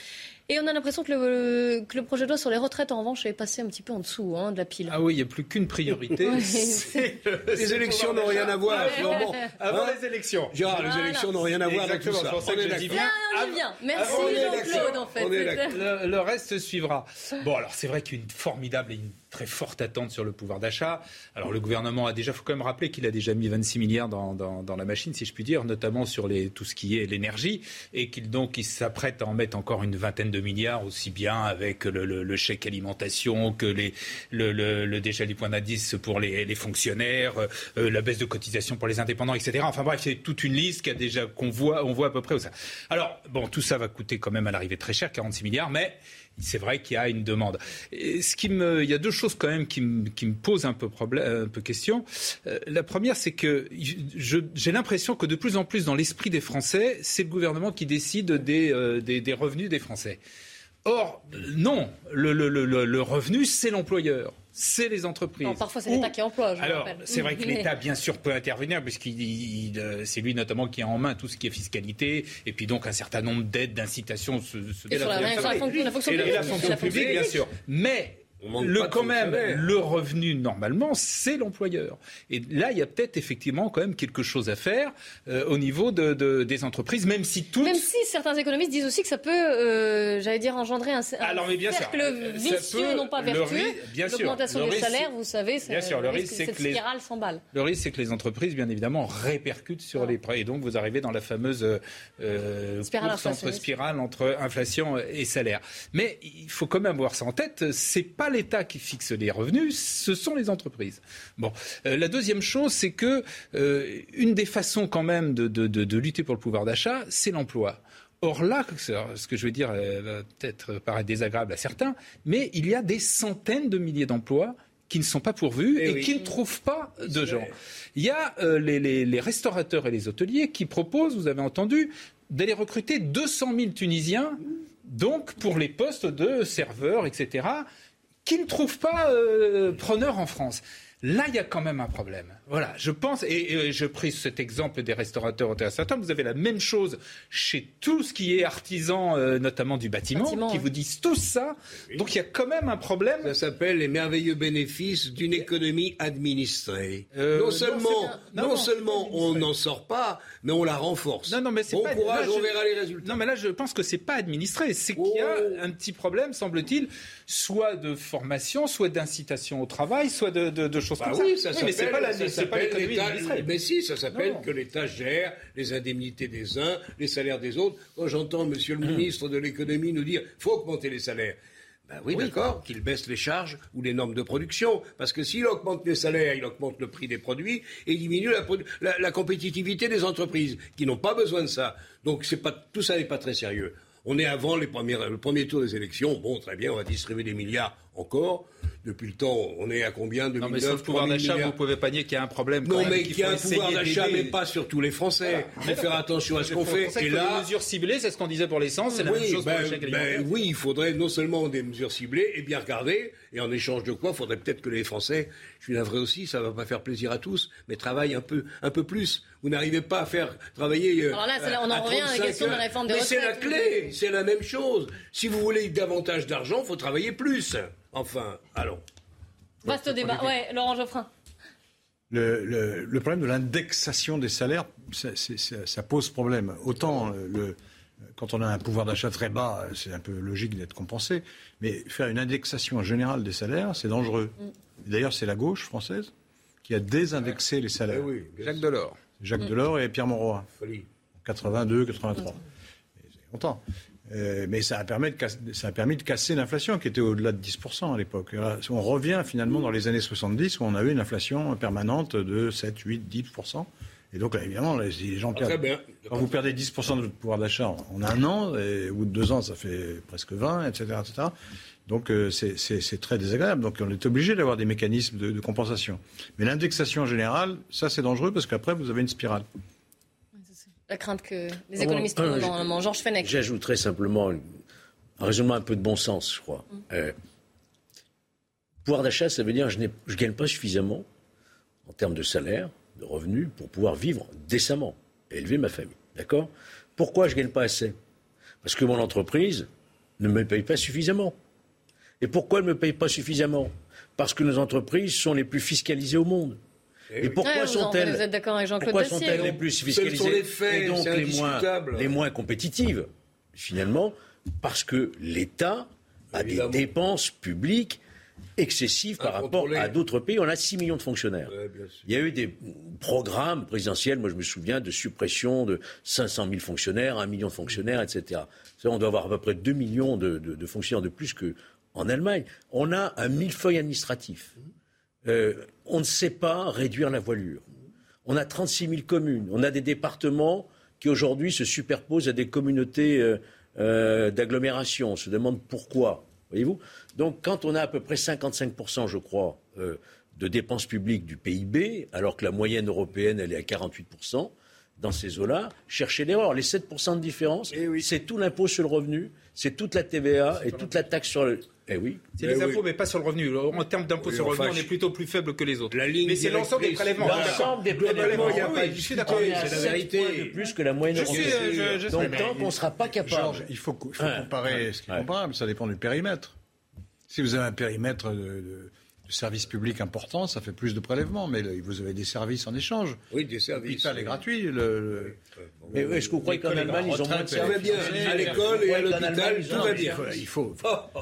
Et on a l'impression que le, que le, projet de loi sur les retraites, en revanche, est passé un petit peu en dessous hein, de la pile. Ah oui, il n'y a plus qu'une priorité. les élections n'ont rien à voir. Avant, avant les élections. Gérard, les élections n'ont rien à voir avec tout ça. On est bien. bien. Merci Jean-Claude, en fait. Le, le, reste suivra. Bon, alors c'est vrai qu'il y a une formidable et une très forte attente sur le pouvoir d'achat. Alors le gouvernement a déjà, il faut quand même rappeler qu'il a déjà mis 26 milliards dans, dans, dans, la machine, si je puis dire, notamment sur les, tout ce qui est l'énergie, et qu'il donc il s'apprête à en mettre encore une vingtaine de milliards, aussi bien avec le, chèque alimentation que les, le, le, du point d'indice pour les, fonctionnaires, euh, la baisse de cotisation pour les indépendants, etc. Enfin bref, c'est toute une liste qui a déjà qu'on voit, on voit à peu près où ça. Alors bon, tout ça va coûter quand même à l'arrivée très cher, 46 milliards, mais c'est vrai qu'il y a une demande. il y a deux choses quand même qui me, posent un peu, question. Euh, la première, c'est que j'ai l'impression que de plus en plus dans l'esprit des Français, c'est le gouvernement qui décide des, euh, revenus des Français. Or, non, le revenu, c'est l'employeur c'est les entreprises. Non, parfois, c'est l'État qui emploie. Je Alors, c'est vrai que l'État, bien sûr, peut intervenir, puisqu'il euh, c'est lui notamment qui a en main tout ce qui est fiscalité, et puis donc un certain nombre d'aides, d'incitations. Et, la, et la fonction publique, bien sûr. Mais le, quand même, le revenu, normalement, c'est l'employeur. Et là, il y a peut-être effectivement quand même quelque chose à faire euh, au niveau de, de, des entreprises, même si tout. Même si certains économistes disent aussi que ça peut, euh, j'allais dire, engendrer un, Alors, mais bien cercle sûr, vicieux, non pas vertueux. L'augmentation des salaires, vous savez, c'est bien sûr, le risque, c'est que spirale s'emballe. Le risque, c'est que les entreprises, bien évidemment, répercutent sur les prêts. Et donc, vous arrivez dans la fameuse euh, spirale course entre spirale entre inflation et salaire. Mais il faut quand même avoir ça en tête. C'est pas l'État qui fixe les revenus, ce sont les entreprises. Bon, euh, la deuxième chose, c'est que euh, une des façons quand même de, de, de, de lutter pour le pouvoir d'achat, c'est l'emploi. Or là, ce que je veux dire va peut-être paraître désagréable à certains, mais il y a des centaines de milliers d'emplois qui ne sont pas pourvus eh et, qui ne trouvent pas de gens. Il y a euh, les, les, les, restaurateurs et les hôteliers qui proposent, vous avez entendu, d'aller recruter 200 000 Tunisiens, donc pour les postes de serveurs, etc qui ne trouvent pas euh, preneur en France. Là, il y a quand même un problème. Voilà, je pense, et, je pris cet exemple des restaurateurs au théâtre vous avez la même chose chez tout ce qui est artisan, euh, notamment du bâtiment, qui vous disent tout ça. Donc il y a quand même un problème. Ça s'appelle les merveilleux bénéfices d'une économie administrée. Euh, non seulement, non, seulement on n'en sort pas, mais on la renforce. Non, non, mais bon pas, courage, on verra les résultats. Non, mais là, je pense que c'est pas administré. C'est qu'il y a oh. un petit problème, semble-t-il, soit de formation, soit d'incitation au travail, soit de, de, de bah comme oui, ça. ça mais c'est pas, la, pas l'économie Mais si, ça s'appelle que l'État gère les indemnités des uns, les salaires des autres. Quand j'entends Monsieur le ministre de l'économie nous dire faut augmenter les salaires. Ben oui, d'accord, qu'il baisse les charges ou les normes de production. Parce que s'il augmente les salaires, il augmente le prix des produits et il diminue la, la, la compétitivité des entreprises qui n'ont pas besoin de ça. Donc pas, tout ça n'est pas très sérieux. On est avant les premières, le premier tour des élections. Bon, très bien, on va distribuer des milliards encore. Depuis le temps, on est à combien 2009, Non, mais le pouvoir d'achat, vous pouvez pas nier qu'il y a un problème. non, mais qu'il y a un pouvoir d'achat, mais pas sur tous les Français. Il faut faire attention à ce qu'on fait. Et là, des mesures ciblées, c'est ce qu'on disait pour l'essence, c'est la même chose pour chèque ben, Oui, il faudrait non seulement des mesures ciblées et bien regarder. Et en échange de quoi, il faudrait peut-être que les Français, je suis navré aussi, ça va pas faire plaisir à tous, mais travaillent un peu, un peu plus. Vous n'arrivez pas à faire travailler. Euh, Alors là, on en revient à la question de la réforme des retraites. Mais c'est la clé, c'est la même chose. Si vous voulez davantage d'argent, il faut travailler plus. Enfin, allons. Vaste débat. Ouais, Laurent Geoffrin. Le, le, le, problème de l'indexation des salaires, ça, ça, ça, pose problème. Autant euh, le, quand on a un pouvoir d'achat très bas, c'est un peu logique d'être compensé, mais faire une indexation générale des salaires, c'est dangereux. Mm. D'ailleurs, c'est la gauche française qui a désindexé les salaires. Eh oui, Jacques Delors. Jacques mm. Delors et Pierre Monroy. Folie. 82, 83. Mm. C'est longtemps. Euh, mais ça a, permis de, ça a permis de casser l'inflation qui était au-delà de 10% à l'époque. On revient finalement dans les années 70 où on avait une inflation permanente de 7, 8, 10%. Et donc, là, évidemment, les gens Ah, très perdent. bien. Quand vous perdez 10% de votre pouvoir d'achat en en un an, et au bout de deux ans, ça fait presque 20, etc. etc. Donc, euh, c'est- très désagréable. Donc, on est obligé d'avoir des mécanismes de, de compensation. Mais l'indexation générale, ça, c'est dangereux parce qu'après, vous avez une spirale. La crainte que les Oh, économistes euh. Georges Fenech. J'ajouterais simplement un raisonnement un peu de bon sens, je crois. Euh, pouvoir d'achat, ça veut dire que je ne gagne pas suffisamment en termes de salaire, de revenus, pour pouvoir vivre décemment et élever ma famille. D'accord? Pourquoi je ne gagne pas assez? Parce que mon entreprise ne me paye pas suffisamment. Et pourquoi elle ne me paye pas suffisamment? Parce que nos entreprises sont les plus fiscalisées au monde. Et pourquoi sont-elles d'accord avec Jean-Claude pourquoi sont-elles les plus fiscalisées sont les faits, et donc les moins, les moins compétitives, finalement, parce que l'État a des dépenses publiques excessives par rapport à d'autres pays. On a 6 millions de fonctionnaires. Il y a eu des programmes présidentiels, moi je me souviens, de suppression de 500 000 fonctionnaires, 1 million de fonctionnaires, etc. On doit avoir à peu près 2 millions de, de- de fonctionnaires de plus qu'en Allemagne. On a un millefeuille administratif. Euh, on ne sait pas réduire la voilure. On a 36 000 communes. On a des départements qui aujourd'hui se superposent à des communautés euh, euh, d'agglomération. On se demande pourquoi. Voyez-vous Donc, quand on a à peu près 55%, je crois, de dépenses publiques du PIB, alors que la moyenne européenne, elle est à 48%, dans ces eaux-là, cherchez l'erreur. Les 7% de différence, c'est tout l'impôt sur le revenu, c'est toute la TVA et toute la taxe sur le. Eh oui. C'est les impôts, mais pas sur le revenu. En termes d'impôts Oui, sur le enfin, revenu, on je- est plutôt plus faible que les autres. ligne mais c'est l'ensemble des prélèvements. L'ensemble des prélèvements. il y a pas à Oui, discuter, d'accord, d'accord. c'est la vérité. de plus que la moyenne Je suis, euh, je- je Donc, sais. tant qu'on ne sera pas capable. Georges, il faut, il faut Ouais. comparer ce qui est comparable. Ça dépend du périmètre. Si vous avez un périmètre de services publics important, ça fait plus de prélèvements. Mais vous avez des services en échange. Oui, des services. L'hôpital est gratuit. le- le- Mais est-ce que vous croyez qu'en Allemagne, ils ont moins de retraite, services bien. À l'école et à l'hôpital, tout va bien. Il faut.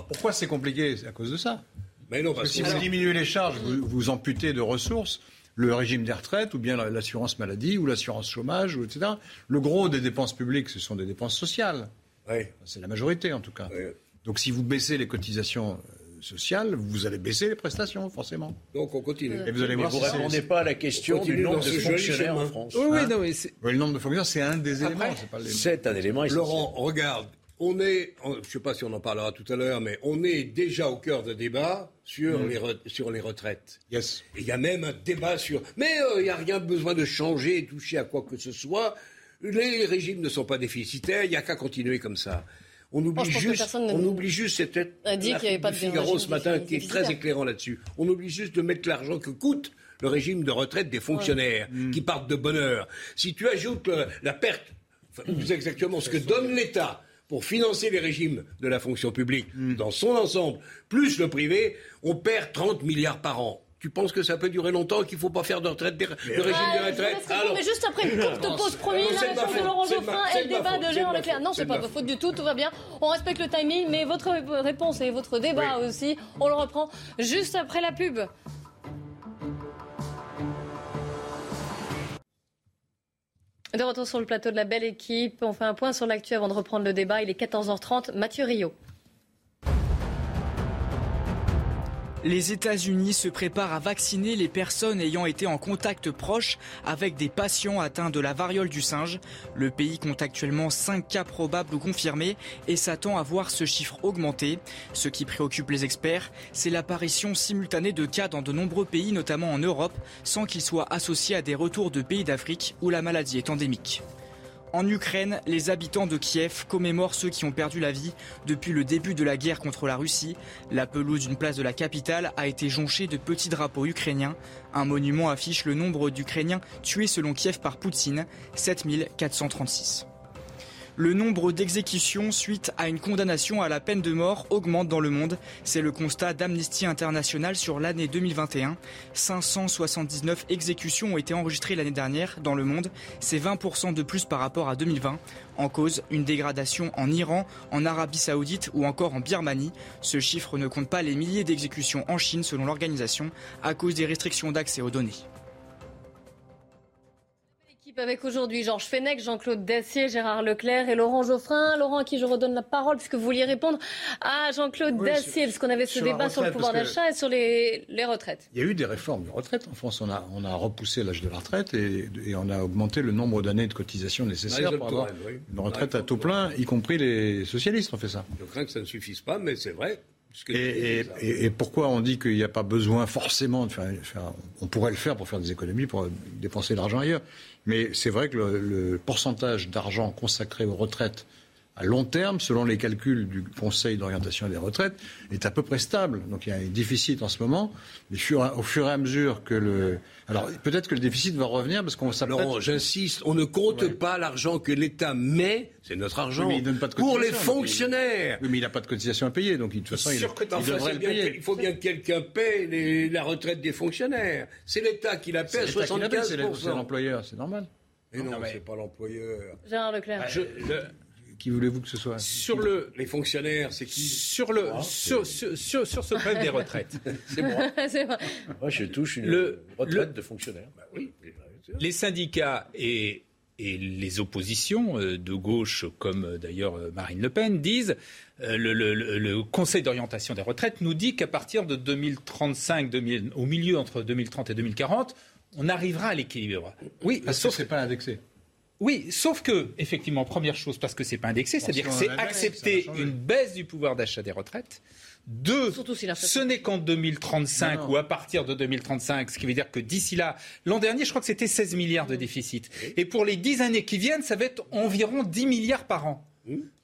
Pourquoi c'est compliqué? C'est à cause de ça. Mais non, Parce parce que si vous diminuez les charges, vous, vous amputez de ressources le régime des retraites ou bien la- l'assurance maladie ou l'assurance chômage, ou etc. Le gros des dépenses publiques, ce sont des dépenses sociales. C'est la majorité en tout cas. Donc si vous baissez les cotisations euh, sociales, vous allez baisser les prestations forcément. Donc on continue. Et vous allez Mais voir vous si c'est- répondez pas à la question du nombre de fonctionnaires en. France. Oui, oui, Hein non, Oui, le nombre de fonctionnaires, c'est un des éléments. c'est un élément essentiel. Laurent, regarde, on est, on- je ne sais pas si on en parlera tout à l'heure, mais on est déjà au cœur d'un débat sur, Mm. les, re- sur les retraites. Yes. Et il y a même un débat sur. Mais euh, il n'y a rien besoin de changer et toucher à quoi que ce soit. Les régimes ne sont pas déficitaires, il n'y a qu'à continuer comme ça. On oublie, Oh, juste, on oublie juste, de Figaro ce matin qui est très éclairant là-dessus. On oublie juste de mettre l'argent que coûte le régime de retraite des fonctionnaires qui partent de bonne heure. Si tu ajoutes le- la perte, enfin, plus exactement ce que donne l'État pour financer les régimes de la fonction publique dans son ensemble, plus le privé, on perd 30 milliards par an. Tu penses que ça peut durer longtemps et qu'il ne faut pas faire de, retraite de régime Ouais, laisse répondre, mais juste après une courte pause promis, la de de Laurent de Geoffrin et de le débat de de Gérard Leclerc. Non, c'est de pas ma de faute du tout, tout va bien. On respecte le timing, mais votre réponse et votre débat aussi, on le reprend juste après la pub. De retour sur le plateau de la belle équipe, on fait un point sur l'actu avant de reprendre le débat. Il est 14h30. Mathieu Rio. Les États-Unis se préparent à vacciner les personnes ayant été en contact proche avec des patients atteints de la variole du singe. Le pays compte actuellement 5 cas probables ou confirmés et s'attend à voir ce chiffre augmenter. Ce qui préoccupe les experts, c'est l'apparition simultanée de cas dans de nombreux pays, notamment en Europe, sans qu'ils soient associés à des retours de pays d'Afrique où la maladie est endémique. En Ukraine, les habitants de Kiev commémorent ceux qui ont perdu la vie depuis le début de la guerre contre la Russie. La pelouse d'une place de la capitale a été jonchée de petits drapeaux ukrainiens. Un monument affiche le nombre d'Ukrainiens tués selon Kiev par Poutine, 7436. Le nombre d'exécutions suite à une condamnation à la peine de mort augmente dans le monde. C'est le constat d'Amnesty International sur l'année 2021. 579 exécutions ont été enregistrées l'année dernière dans le monde. C'est 20% de plus par rapport à 2020. En cause, une dégradation en Iran, en Arabie Saoudite ou encore en Birmanie. Ce chiffre ne compte pas les milliers d'exécutions en Chine selon l'organisation à cause des restrictions d'accès aux données. Avec aujourd'hui Georges Fenech, Jean-Claude Dacier, Gérard Leclerc et Laurent Geoffrin. Laurent, à qui je redonne la parole, puisque vous vouliez répondre à Jean-Claude Oui, Dacier, sur- parce qu'on avait ce débat sur le pouvoir d'achat et sur les, les retraites. Il y a eu des réformes de retraite en France. On a, on a repoussé l'âge de la retraite et, et on a augmenté le nombre d'années de cotisation nécessaires pour avoir oui. une retraite à taux plein, y compris les socialistes ont fait ça. Je crains que ça ne suffise pas, mais c'est vrai. Et, et- et- et pourquoi on dit qu'il n'y a pas besoin forcément de faire, faire- On pourrait le faire pour faire des économies, pour dépenser de l'argent ailleurs. Mais c'est vrai que le, pourcentage d'argent consacré aux retraites à long terme, selon les calculs du Conseil d'orientation des retraites, est à peu près stable. Donc il y a un déficit en ce moment. Mais au fur et à mesure que le... Alors peut-être que le déficit va revenir parce qu'on s'apprête... Laurent, j'insiste, on ne compte pas l'argent que l'État met, c'est notre argent, Oui, mais il donne pas de pour les fonctionnaires. Oui, mais il n'a pas de cotisation à payer, donc de toute façon, il, il devrait le payer. il faut bien que quelqu'un paie les- la retraite des fonctionnaires. C'est l'État qui la paie à C'est l'État qui la paie, c'est 75%. c'est l'employeur, c'est normal. Mais non, c'est pas l'employeur. Gérard Leclerc. Je- le- Qui voulez-vous que ce soit sur le, Les fonctionnaires, c'est qui sur, le, sur, sur, sur, sur ce problème des retraites, C'est moi. Moi, je touche une Le- retraite le- de fonctionnaire. les syndicats et, et les oppositions euh, de gauche, comme euh, d'ailleurs euh, Marine Le Pen, disent le, le- le- Conseil d'orientation des retraites nous dit qu'à partir de 2035, 2000 au milieu entre 2030 et 2040, on arrivera à l'équilibre. Oui, Parce que sauf c'est pas indexé. Oui, sauf que, effectivement, première chose, parce que c'est pas indexé, c'est-à-dire que c'est accepter une baisse du pouvoir d'achat des retraites. Deux, Surtout si ce n'est qu'en 2035 Non, non. ou à partir de 2035, ce qui veut dire que d'ici là, l'an dernier, je crois que c'était 16 milliards de déficit. Et pour les 10 années qui viennent, ça va être environ 10 milliards par an.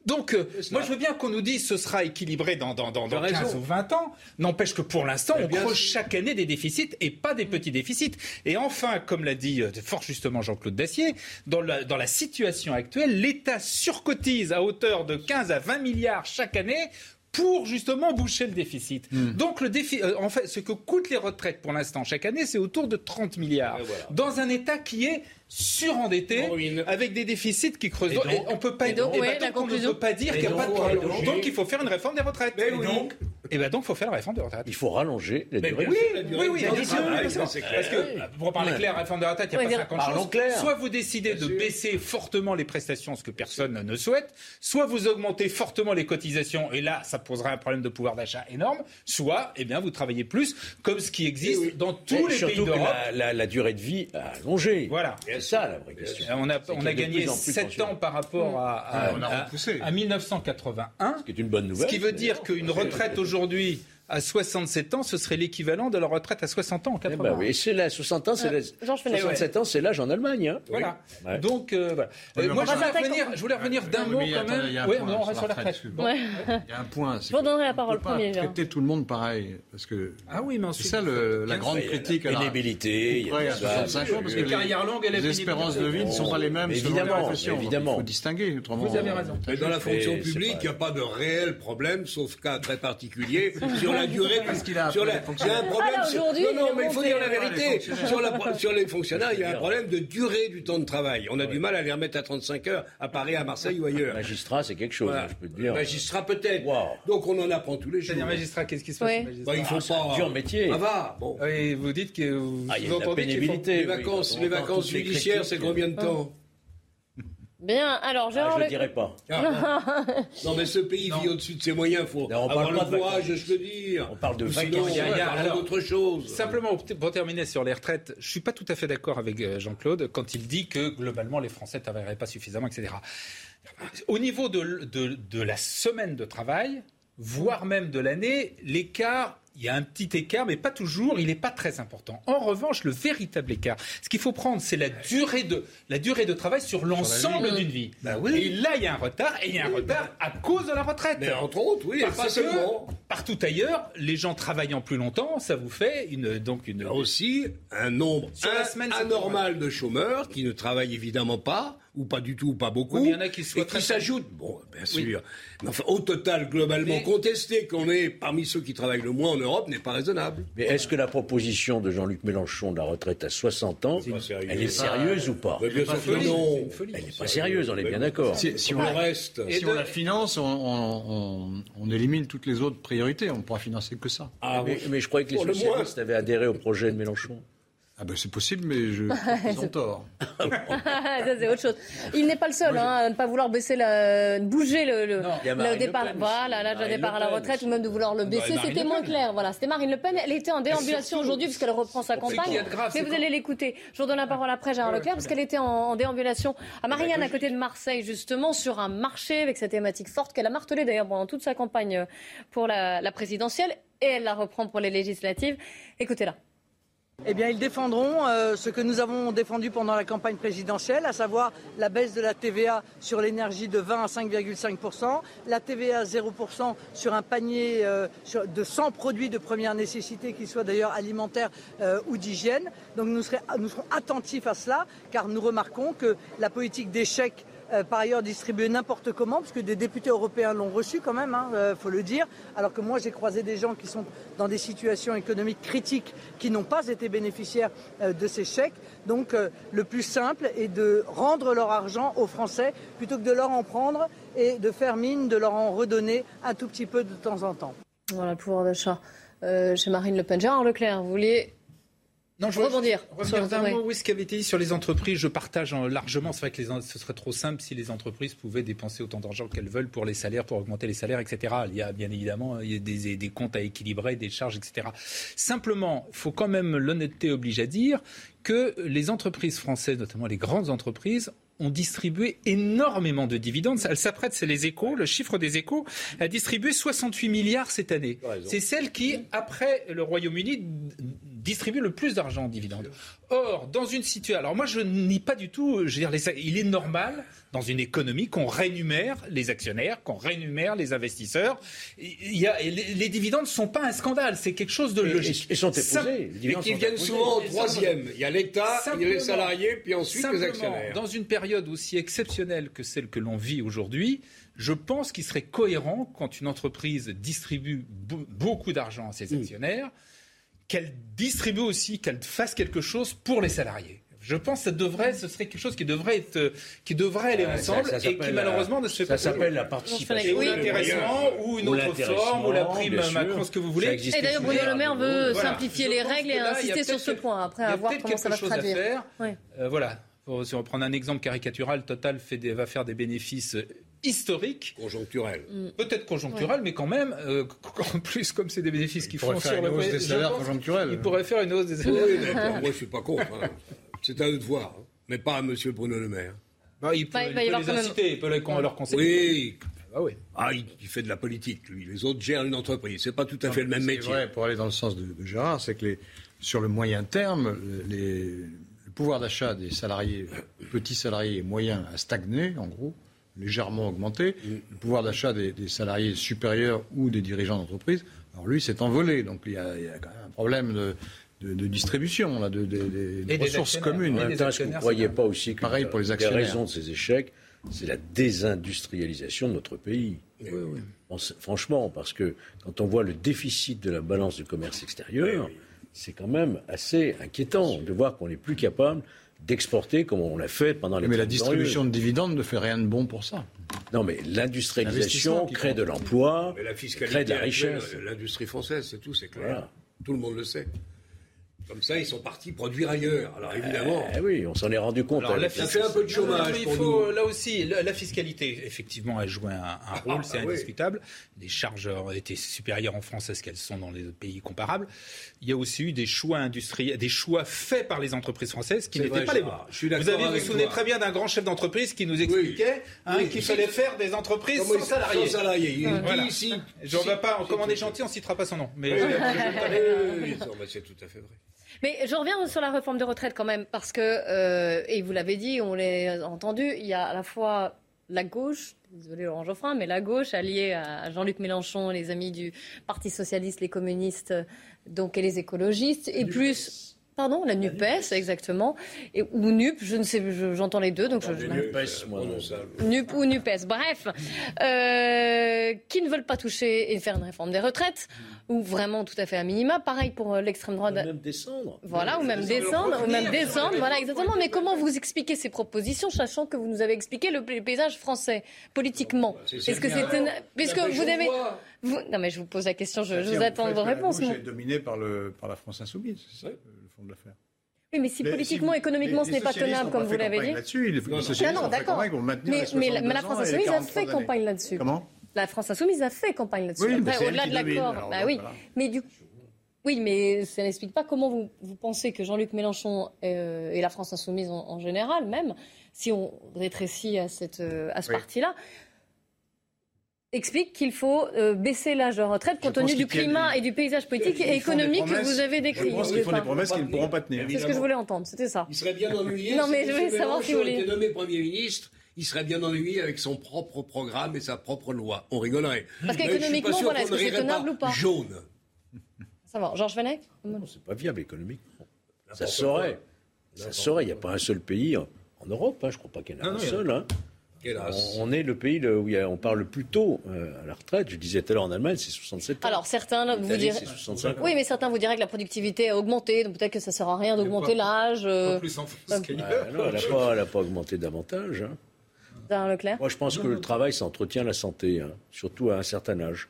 Donc, euh, moi, je veux bien qu'on nous dise ce sera équilibré dans, dans, dans, dans T'as 15 raison. ou 20 ans. N'empêche que pour l'instant, on creuse chaque année des déficits et pas des petits déficits. Et enfin, comme l'a dit euh, fort justement Jean-Claude Dacier, dans la, dans la situation actuelle, l'État surcotise à hauteur de 15 à 20 milliards chaque année pour justement boucher le déficit. Donc le défi, euh, en fait, ce que coûtent les retraites pour l'instant chaque année, c'est autour de 30 milliards. Voilà. Dans un État qui est surendetté, avec des déficits qui creusent. Et Et donc- on peut pas. Et donc, et ouais, la donc, on ne peut pas dire qu'il n'y a pas de problème. Donc il faut faire une réforme des retraites. Mais et oui. donc, et ben donc, il faut faire une réforme des retraites. Il faut rallonger la durée. bien Oui, la oui, durée oui, bien bien. Parce que, pour parler clair, la réforme des retraites, il n'y Ouais, a pas bien- 50 Parlons choses. clair. Soit vous décidez de baisser fortement les prestations, ce que personne ne souhaite, soit vous augmentez fortement les cotisations, et là, ça posera un problème de pouvoir d'achat énorme, soit, eh bien, vous travaillez plus, comme ce qui existe dans tous Mais les pays d'Europe. la, la- la durée de vie a allongé. Voilà. C'est ça la vraie question. On a, C'est on a de gagné plus en plus de 7 pensionnés. ans par rapport à, à- Ouais, on a à- repoussé. à 1981. Ce qui est une bonne Ce nouvelle. qui veut dire qu'une retraite aujourd'hui aujourd'hui à 67 ans, ce serait l'équivalent de la retraite à 60 ans en Eh 80 ben oui, c'est là, 60 ans, c'est Euh, la- Georges Fenech, 67 ans, c'est l'âge en Allemagne. hein. Voilà. Ouais. Donc, euh, voilà. Euh, moi, je voulais, revenir, je voulais revenir d'un mot quand attendez, même. il y a un Oui, on reste sur la retraite. Bon. Ouais. Il y a un point. c'est Je vous donnerai la parole peut pas premier, Gérard. traiter tout le monde pareil. Parce que Ah oui, mais c'est ensuite, ça le- la grande critique la pénibilité, il y a Ouais, à tout ça. 65 ans, parce que Les carrières longues et les espérances de vie ne sont pas les mêmes Mais selon les évidemment, évidemment. Il faut distinguer. Autrement, Vous avez raison. Mais dans la fonction c'est publique, pas- il n'y a pas de réel problème, sauf cas très particulier, la durée a sur la- les Il y a un fonctionnaires problème... Ah, là, sur- aujourd'hui, Non, il non, est mais il faut monté. dire la les vérité. fonctionnaires. Sur, la- sur les fonctionnaires, il y a un problème de durée du temps de travail. On a du mal à les remettre à 35 heures à Paris, à Marseille ou ailleurs. Magistrat, c'est quelque chose, Voilà. hein, je peux te dire. Magistrat peut-être. Wow. Donc on en apprend tous les jours. C'est-à-dire magistrat, qu'est-ce qui se passe magistrat Bah, il faut c'est un pas... dur métier. Ça va, bon. Oui, vous dites que vous, Ah, vous entendez. Les vacances, les vacances judiciaires, c'est combien de temps Bien, alors Ah, Gérard je ne le dirai pas. Ah, Non, mais ce pays vit au-dessus de ses moyens. Il faut Non, on avoir parle le courage de se le dire. On parle de vacances. Il y a- il y a- parlons alors, d'autre chose. Simplement, pour terminer sur les retraites, je suis pas tout à fait d'accord avec euh, Jean-Claude quand il dit que globalement les Français ne travailleraient pas suffisamment, etc. Au niveau de, de- de la semaine de travail, voire même de l'année, l'écart, il y a un petit écart, mais pas toujours, il n'est pas très important. En revanche, le véritable écart, ce qu'il faut prendre, c'est la durée de, la durée de travail sur l'ensemble d'une vie. Ben oui. Et là, il y a un retard, et il y a un retard à cause de la retraite. Mais entre autres, oui, Parce pas que seulement. partout ailleurs, les gens travaillant plus longtemps, ça vous fait une, donc une, Il y a aussi un nombre Sur la un- semaine, c'est anormal de chômeurs qui ne travaillent évidemment pas, ou pas du tout, ou pas beaucoup, Oui, il y en a qui et qui s'ajoutent. Bon, bien Oui. sûr. Mais enfin, au total, globalement, Mais- contester qu'on est parmi ceux qui travaillent le moins en Europe n'est pas raisonnable. Mais est-ce que la proposition de Jean-Luc Mélenchon de la retraite à 60 ans, pas elle est sérieuse ou pas? Mais bien sûr que non. Elle n'est pas sérieuse, on est bien d'accord. Si, si on, reste. Si de- on la finance, on, on- on- on élimine toutes les autres priorités. On ne pourra financer que ça. Ah, mais, oui. mais je croyais que les Pour le socialistes avaient adhéré au projet de Mélenchon. Ah ben c'est possible, mais je ils ont tort. ça c'est autre chose. Il n'est pas le seul hein, à ne pas vouloir baisser la, bouger le, départ, voilà, l'âge de départ Le à la Pen retraite ou même de vouloir le baisser. Marine C'était Le moins Pen. clair. Voilà, c'était Marine Le Pen. Elle était en déambulation aujourd'hui puisqu'elle reprend sa campagne. grave, Mais vous quand- allez l'écouter. Je vous donne la parole après, Gérard Leclerc, parce qu'elle était en, en déambulation à Marianne, à côté de Marseille, justement, sur un marché avec cette thématique forte qu'elle a martelée d'ailleurs pendant toute sa campagne euh, pour la, la présidentielle et elle la reprend pour les législatives. Écoutez-la. Eh bien, ils défendront euh, ce que nous avons défendu pendant la campagne présidentielle, à savoir la baisse de la TVA sur l'énergie de 20 à 5,5% la TVA 0% sur un panier euh, de 100 produits de première nécessité, qu'ils soient d'ailleurs alimentaires euh, ou d'hygiène. Donc nous, serons- attentifs à cela, car nous remarquons que la politique d'échec par ailleurs distribuée n'importe comment, parce que des députés européens l'ont reçu quand même, il faut le dire, alors que moi j'ai croisé des gens qui sont dans des situations économiques critiques qui n'ont pas été bénéficiaires euh, de ces chèques. Donc euh, le plus simple est de rendre leur argent aux Français plutôt que de leur en prendre et de faire mine de leur en redonner un tout petit peu de temps en temps. Voilà, le pouvoir d'achat euh, chez Marine Le Pen. Gérard Leclerc, vous vouliez Non, je rebondir revenir oui. mot, oui, ce qui avait été dit sur les entreprises, je partage en- largement. C'est vrai que les ce serait trop simple si les entreprises pouvaient dépenser autant d'argent qu'elles veulent pour les salaires, pour augmenter les salaires, etc. Il y a bien évidemment il y a des, des comptes à équilibrer, des charges, etc. Simplement, il faut quand même l'honnêteté oblige à dire que les entreprises françaises, notamment les grandes entreprises, ont distribué énormément de dividendes. Elles s'apprêtent, c'est les échos, le chiffre des échos, a distribué 68 milliards cette année. C'est celle qui, après le Royaume-Uni, distribue le plus d'argent en dividendes. Or, dans une situation, alors moi je nie pas du tout, je veux dire, les- il est normal dans une économie qu'on rémunère les actionnaires, qu'on rémunère les investisseurs. Il y a, et les, les dividendes ne sont pas un scandale, c'est quelque chose de logique. et sont éposés. Sim- Les qui viennent souvent en troisième. Il y a l'État, il y a les salariés, puis ensuite les actionnaires. Dans une période aussi exceptionnelle que celle que l'on vit aujourd'hui, je pense qu'il serait cohérent quand une entreprise distribue be- beaucoup d'argent à ses Mm. actionnaires, qu'elle distribue aussi, qu'elle fasse quelque chose pour les salariés. Je pense que ça devrait, ce serait quelque chose qui devrait être, qui devrait aller ça- ensemble ça et qui s'appelle malheureusement la- ne se fait ça pas. s'appelle la participation. Ou Oui. l'intéressement, ou une Ou autre forme, ou la prime. Macron, ce que vous voulez. Ça Et d'ailleurs, Bruno Le Maire veut Voilà. simplifier les règles et insister sur ce point. Après, à voir peut-être comment ça va se traduire. faire. Oui. Euh, voilà. Pour- Si on prend un exemple caricatural, Total fait des- va faire des bénéfices historiques. Conjoncturels. Peut-être conjoncturels, mais quand même, euh, en plus, comme c'est des bénéfices qui pourrait font faire sur une le hausse des salaires conjoncturels. Il pourrait faire une hausse des Oui, salaires. d'accord. Moi, je suis pas contre. hein. C'est à eux de voir. hein. Mais pas à M. Bruno Le Maire. Bah, il peut, Bah, il il peut les même- inciter, il peut les- leur conseiller. Oui. Ah oui. Ah, il, il fait de la politique, lui. Les autres gèrent une entreprise. C'est pas tout à fait le même métier. vrai, pour aller dans le sens de, de Gérard, c'est que les- sur le moyen terme, les- le pouvoir d'achat des salariés, petits salariés et moyens a stagné, en gros, légèrement augmenté. Le pouvoir d'achat des, des salariés supérieurs ou des dirigeants d'entreprise, alors lui, s'est envolé. Donc il y, a, il y a quand même un problème de, de- de distribution, là, de, de- de- de Et des ressources communes. En même temps, est-ce que vous ne croyez pas aussi que Pareil pour les la raison de ces échecs, c'est la désindustrialisation de notre pays? On s- Franchement, parce que quand on voit le déficit de la balance du commerce extérieur, c'est quand même assez inquiétant de voir qu'on n'est plus capable d'exporter comme on l'a fait pendant les Mais la distribution Glorieuses. de dividendes ne fait rien de bon pour ça. Non, mais l'industrialisation crée compte. de l'emploi, crée de la richesse. l'industrie française, c'est tout, c'est clair. Voilà. Tout le monde le sait. Comme ça, ils sont partis produire ailleurs. Alors évidemment, Eh oui, on s'en est rendu compte. Alors, la ça fait un peu de non, chômage mais il pour faut, nous. là aussi, la, la fiscalité, effectivement, a joué un, un rôle, c'est bah oui. indiscutable. Les charges ont été supérieures en France à ce qu'elles sont dans les autres pays comparables. Il y a aussi eu des choix industriels, des choix faits par les entreprises françaises qui n'étaient pas les bons. Gérard. Je suis Vous avez vous souvenez très bien d'un grand chef d'entreprise qui nous expliquait hein, Oui. qu'il fallait faire des entreprises Comment sans salariés. sans salariés. Il dit Voilà. ici- Je ne vais pas, comme on est gentil, on ne citera pas son nom. Mais c'est tout à fait vrai. Mais je reviens sur la réforme de retraite quand même, parce que, euh, et vous l'avez dit, on l'a entendu, il y a à la fois la gauche, désolé Laurent Geoffrin, mais la gauche alliée à Jean-Luc Mélenchon, les amis du Parti Socialiste, les communistes, donc, et les écologistes, et plus... Pardon, la NUPES, exactement. Et, ou NUP, je ne sais, je- j'entends les deux, donc je, je- NUPES, moi, non. NUP ou NUPES, bref, euh, qui ne veulent pas toucher et faire une réforme des retraites, ou vraiment tout à fait à minima. Pareil pour euh, l'extrême droite. Même descendre. Voilà, ou même descendre, ou même descendre, voilà, exactement. Mais comment vous expliquez ces propositions, sachant que vous nous avez expliqué le, paysage français, politiquement? C'est Est-ce que c'est une- Puisque vous avez... Vous... Non, mais je vous pose la question, je, je vous attends vos réponses. est dominée par, le, par la France insoumise, c'est ça? Fond de l'affaire. Oui, mais si politiquement, économiquement, ce n'est pas tenable, comme vous l'avez dit. Là-dessus, les, non, non, d'accord. Mais, mais, la, mais la France Insoumise a fait campagne là-dessus. Comment? La France Insoumise a fait campagne là-dessus. Oui, au-delà de l'accord. Bah oui. Mais du oui, mais ça n'explique pas comment vous, vous, pensez que Jean-Luc Mélenchon euh, et la France Insoumise en, en, général, même, si on rétrécit à, cette, euh, à ce oui. parti-là, explique qu'il faut euh, baisser l'âge de retraite compte tenu du climat des... et du paysage politique et économique que vous avez décrit. Je pense qu'ils font des promesses qu'ils ne pourront pas tenir. C'est ce que je voulais entendre, c'était ça. Il serait bien ennuyé. non, mais si je voulais savoir si vous voulez. était nommé Premier ministre. Il serait bien ennuyé avec son propre programme et sa propre loi. On rigolerait. Parce qu'économiquement, voilà, est-ce que c'est tenable ou pas Jaune. Ça va. Georges Fenech Non, c'est pas viable économiquement. Ça saurait. Ça saurait. Il n'y a pas un seul pays en Europe. Hein. Je ne crois pas qu'il y en a un seul. Hein. On, on est le pays où on parle le plus tôt euh, à la retraite. Je disais tout à l'heure en Allemagne, c'est 67 ans. Alors certains vous diraient, oui, mais certains vous diraient que la productivité a augmenté, donc peut-être que ça sert à rien d'augmenter l'âge. Euh... plus en France ah, non, elle n'a pas, pas, augmenté davantage. Hein. Dans Leclerc Moi, je pense que le travail, ça entretient la santé, hein, surtout à un certain âge.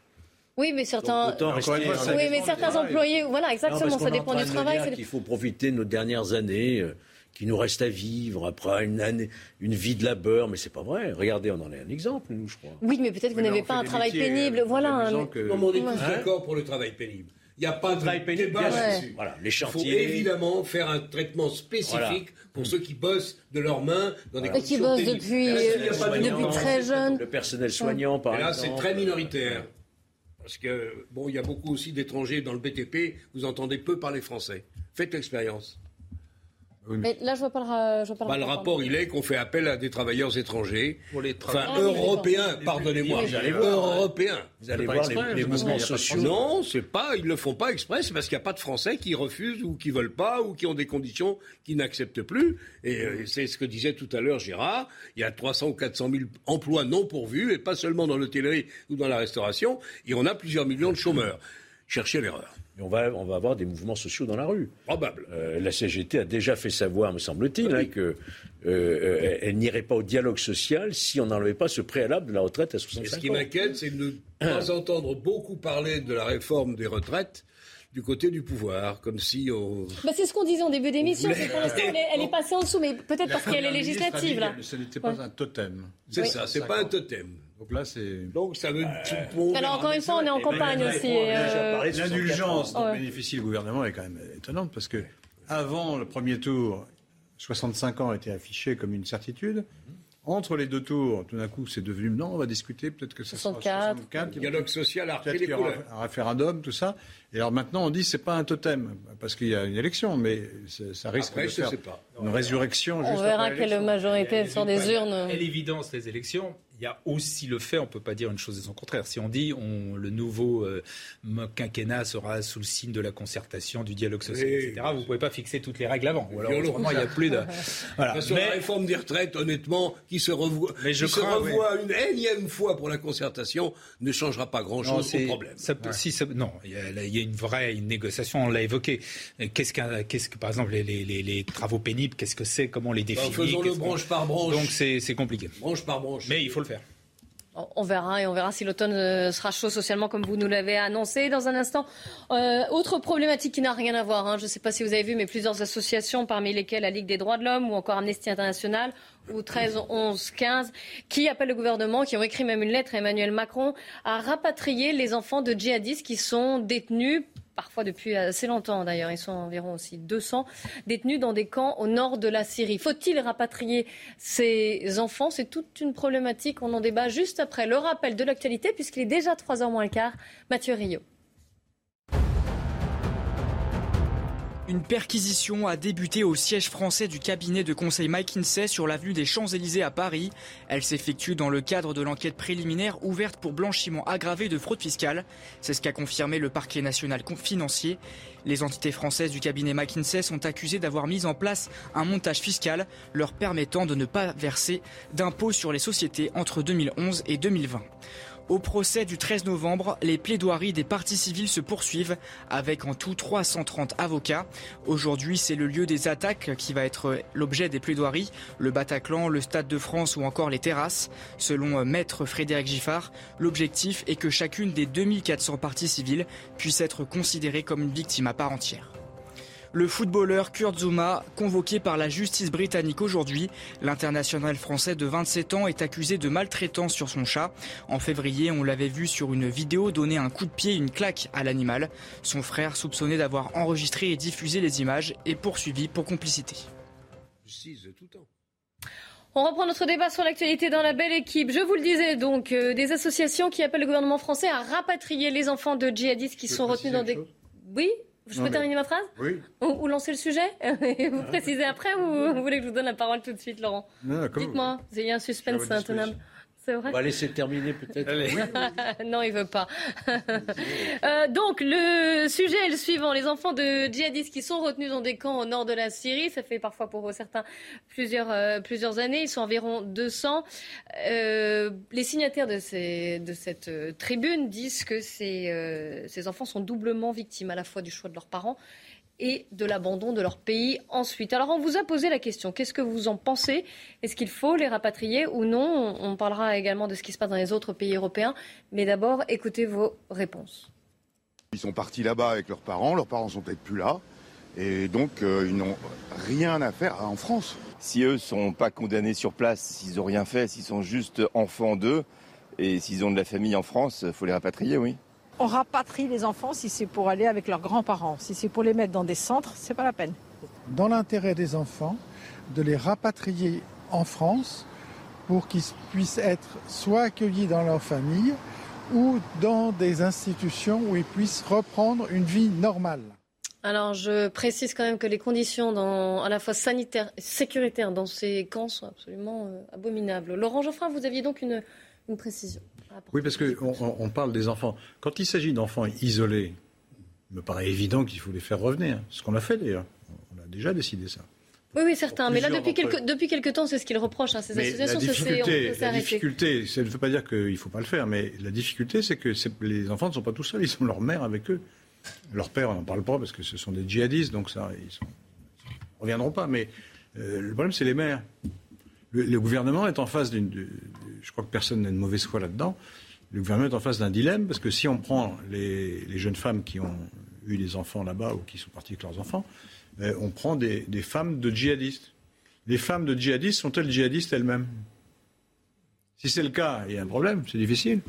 Oui, mais certains, rester, oui, mais certains employés, voilà, exactement, non, ça dépend du travail. Il faut profiter de nos dernières années. Euh, qui nous reste à vivre après une année, une vie de labeur, mais c'est pas vrai. Regardez, on en est un exemple, nous, je crois. Oui, mais peut-être que vous n'avez pas un travail métiers, pénible, euh, voilà. Non, mais on est tous hein d'accord pour le travail pénible. Il n'y a pas de travail pénible. débat. Voilà, les chantiers. Il faut évidemment faire un traitement spécifique voilà. pour ceux qui bossent de leurs mains dans des Et qui bossent depuis, euh, depuis très jeunes. Le personnel soignant, par Et là, exemple. c'est très minoritaire. Parce que, bon, il y a beaucoup aussi d'étrangers dans le BTP, vous entendez peu parler français. Faites l'expérience. Oui, mais... mais... là, je vois pas le, je vois pas bah, le rapport. il est qu'on fait appel à des travailleurs étrangers, pour les enfin ah, européens, pardonnez-moi, européens. Vous allez voir les, les mouvements sociaux. Non, c'est pas, ils le font pas exprès, c'est parce qu'il n'y a pas de Français qui refusent ou qui veulent pas ou qui ont des conditions qu'ils n'acceptent plus. Et euh, c'est ce que disait tout à l'heure Gérard. Il y a 300 ou 400 000 emplois non pourvus et pas seulement dans l'hôtellerie ou dans la restauration. Et on a plusieurs millions de chômeurs. Cherchez l'erreur. On va, on va avoir des mouvements sociaux dans la rue. Probable. Euh, la CGT a déjà fait savoir, me semble-t-il, oui. hein, qu'elle euh, elle n'irait pas au dialogue social si on n'enlevait pas ce préalable de la retraite à 65 ans. Et ce qui m'inquiète, c'est de ne pas entendre beaucoup parler de la réforme des retraites du côté du pouvoir, comme si on... Bah c'est ce qu'on disait en début d'émission, c'est pour l'instant elle, elle, est passée en dessous, mais peut-être parce qu'elle est législative. Là. Ce n'était pas ouais. un totem. C'est oui. ça, c'est pas un totem. Donc là, c'est. Donc ça veut. Euh... Alors encore une fois, on est en campagne aussi. Euh... L'indulgence dont ouais. bénéficie le gouvernement est quand même étonnante parce que avant le premier tour, 65 ans était affiché comme une certitude. Entre les deux tours, tout d'un coup, c'est devenu non, on va discuter, peut-être que ça 64. sera 64. Le dialogue social a repris les couleurs. Un référendum, tout ça. Et alors maintenant, on dit c'est pas un totem parce qu'il y a une élection, mais ça risque Après, de faire pas. Une résurrection. On verra quelle majorité sur des urnes. À l'évidence, les élections, il y a aussi le fait, on ne peut pas dire une chose et son contraire. Si on dit on, le nouveau euh, quinquennat sera sous le signe de la concertation, du dialogue social, Oui. etc., vous ne pouvez pas fixer toutes les règles avant. Ou alors, autrement, il n'y a plus de. Voilà. Sur la réforme des retraites, honnêtement, qui se revoit, Mais je qui se crains, revoit une énième fois pour la concertation, ne changera pas grand-chose au problème. ça peut- si ça- non, il y, a, y une vraie une négociation, on l'a évoqué. Qu'est-ce, qu'un- qu'est-ce que, par exemple, les, les- les- les travaux pénibles, qu'est-ce que c'est, comment les définir faisons-le qu'est-ce qu'on- branche par branche. Donc c'est, compliqué. Branche par branche. Mais il faut le faire. On- On verra et on verra si l'automne euh, sera chaud socialement comme vous nous l'avez annoncé dans un instant. Euh, autre problématique qui n'a rien à voir, hein, je ne sais pas si vous avez vu, mais plusieurs associations, parmi lesquelles la Ligue des droits de l'homme ou encore Amnesty International ou 13, 11, 15, qui appellent le gouvernement, qui ont écrit même une lettre à Emmanuel Macron, à rapatrier les enfants de djihadistes qui sont détenus parfois depuis assez longtemps d'ailleurs, ils sont environ aussi 200, détenus dans des camps au nord de la Syrie. Faut-il rapatrier ces enfants? C'est toute une problématique, on en débat juste après le rappel de l'actualité, puisqu'il est déjà 3h moins le quart. Mathieu Rio. Une perquisition a débuté au siège français du cabinet de conseil McKinsey sur l'avenue des Champs-Élysées à Paris. Elle s'effectue dans le cadre de l'enquête préliminaire ouverte pour blanchiment aggravé de fraude fiscale. C'est ce qu'a confirmé le parquet national financier. Les entités françaises du cabinet McKinsey sont accusées d'avoir mis en place un montage fiscal leur permettant de ne pas verser d'impôts sur les sociétés entre 2011 et 2020. Au procès du 13 novembre, les plaidoiries des parties civiles se poursuivent avec en tout 330 avocats. Aujourd'hui, c'est le lieu des attaques qui va être l'objet des plaidoiries, le Bataclan, le Stade de France ou encore les terrasses. Selon euh, maître Frédéric Giffard, l'objectif est que chacune des 2400 parties civiles puisse être considérée comme une victime à part entière. Le footballeur Kurt Zouma, convoqué par la justice britannique aujourd'hui, l'international français de 27 ans est accusé de maltraitance sur son chat. En février, on l'avait vu sur une vidéo donner un coup de pied, une claque à l'animal. Son frère, soupçonné d'avoir enregistré et diffusé les images, est poursuivi pour complicité. On reprend notre débat sur l'actualité dans la belle équipe. Je vous le disais donc, euh, des associations qui appellent le gouvernement français à rapatrier les enfants de djihadistes qui sont retenus dans des... Oui je peux terminer ma phrase Oui. Ou, ou lancer le sujet Vous précisez après ou vous voulez que je vous donne la parole tout de suite, Laurent Non, Dites-moi, il y a un suspense intenable. C'est vrai On va laisser terminer peut-être. non, il veut pas. Euh, donc, le sujet est le suivant. Les enfants de djihadistes qui sont retenus dans des camps au nord de la Syrie, ça fait parfois pour certains plusieurs, euh, plusieurs années, ils sont environ 200. Euh, les signataires de, ces, de cette euh, tribune disent que ces, euh, ces enfants sont doublement victimes à la fois du choix de leurs parents et de l'abandon de leur pays ensuite. Alors on vous a posé la question, qu'est-ce que vous en pensez? Est-ce qu'il faut les rapatrier ou non? On parlera également de ce qui se passe dans les autres pays européens, mais d'abord écoutez vos réponses. Ils sont partis là-bas avec leurs parents, leurs parents sont peut-être plus là, et donc euh, ils n'ont rien à faire en France. Si eux sont pas condamnés sur place, s'ils ont rien fait, s'ils sont juste enfants d'eux, et s'ils ont de la famille en France, faut les rapatrier, oui. On rapatrie les enfants si c'est pour aller avec leurs grands-parents. Si c'est pour les mettre dans des centres, c'est pas la peine. dans l'intérêt des enfants, de les rapatrier en France pour qu'ils puissent être soit accueillis dans leur famille ou dans des institutions où ils puissent reprendre une vie normale. Alors je précise quand même que les conditions dans, à la fois sanitaires et sécuritaires dans ces camps sont absolument euh, abominables. Laurent Geoffrin, vous aviez donc une, une précision. Oui, parce qu'on on, parle des enfants. Quand il s'agit d'enfants isolés, il me paraît évident qu'il faut les faire revenir. Ce qu'on a fait d'ailleurs. On a déjà décidé ça. Oui, oui, certains. Mais là, depuis quelques, depuis quelques temps, c'est ce qu'ils reprochent à ces Mais associations. la ça, difficulté, peut la difficulté, ça ne veut pas dire qu'il ne faut pas le faire, mais la difficulté, c'est que les enfants ne sont pas tout seuls, ils ont leur mère avec eux. Leur père, on n'en parle pas parce que ce sont des djihadistes, donc ça, ils ne reviendront pas. Mais euh, le problème, c'est les mères. Le, le gouvernement est en face d'une. Je crois que personne n'a de mauvaise foi là-dedans. Le gouvernement est en face d'un dilemme parce que si on prend les, les jeunes femmes qui ont eu des enfants là-bas ou qui sont partis avec leurs enfants, euh, on prend des, des femmes de djihadistes. Les femmes de djihadistes sont-elles djihadistes elles-mêmes? Si c'est le cas, il y a un problème, c'est difficile.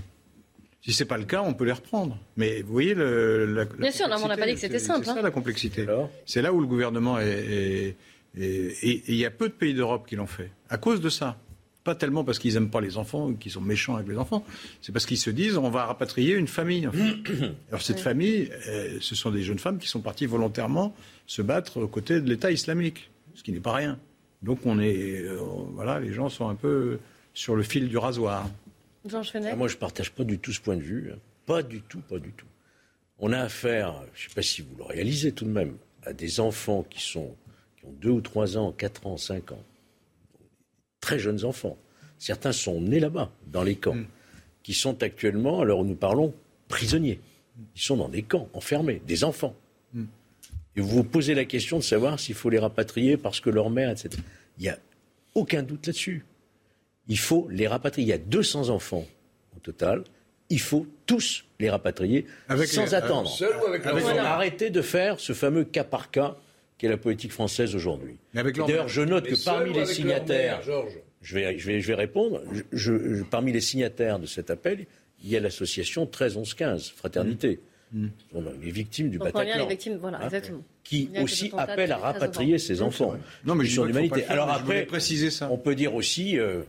Si c'est pas le cas, on peut les reprendre. Mais vous voyez, le, la, la Bien sûr, non, on n'a pas dit que c'était simple. C'est ça hein. la complexité. C'est là où le gouvernement est- et il y a peu de pays d'Europe qui l'ont fait. À cause de ça. Pas tellement parce qu'ils n'aiment pas les enfants ou qu'ils sont méchants avec les enfants. C'est parce qu'ils se disent on va rapatrier une famille. en fait. Alors cette famille, euh, ce sont des jeunes femmes qui sont parties volontairement se battre aux côtés de l'État islamique, ce qui n'est pas rien. Donc on est, euh, voilà, les gens sont un peu sur le fil du rasoir. Fenech Ah, moi, je ne partage pas du tout ce point de vue. hein. Pas du tout, pas du tout. On a affaire, je ne sais pas si vous le réalisez tout de même, à des enfants qui, sont, ont 2 ou 3 ans, 4 ans, 5 ans. Très jeunes enfants. Certains sont nés là-bas, dans les camps, qui sont actuellement, où nous parlons, prisonniers. Ils sont dans des camps, enfermés, des enfants. Et vous vous posez la question de savoir s'il faut les rapatrier parce que leur mère, etc. Il n'y a aucun doute là-dessus. Il faut les rapatrier. Il y a 200 enfants au total. Il faut tous les rapatrier Avec sans les- attendre. Seul ou avec mère arrêter de faire ce fameux cas par cas qui est la politique française aujourd'hui. D'ailleurs, je note que parmi les signataires, je vais, je, vais, je vais répondre, je, je- parmi les signataires de cet appel, il y a l'association 13-11-15, Fraternité. Mm. Ce sont Les victimes du Bataclan les victimes, voilà, Hein, exactement. qui aussi appellent à rapatrier ces enfants. Non, mais je d'humanité. faire, Alors après, préciser ça. on peut dire aussi euh,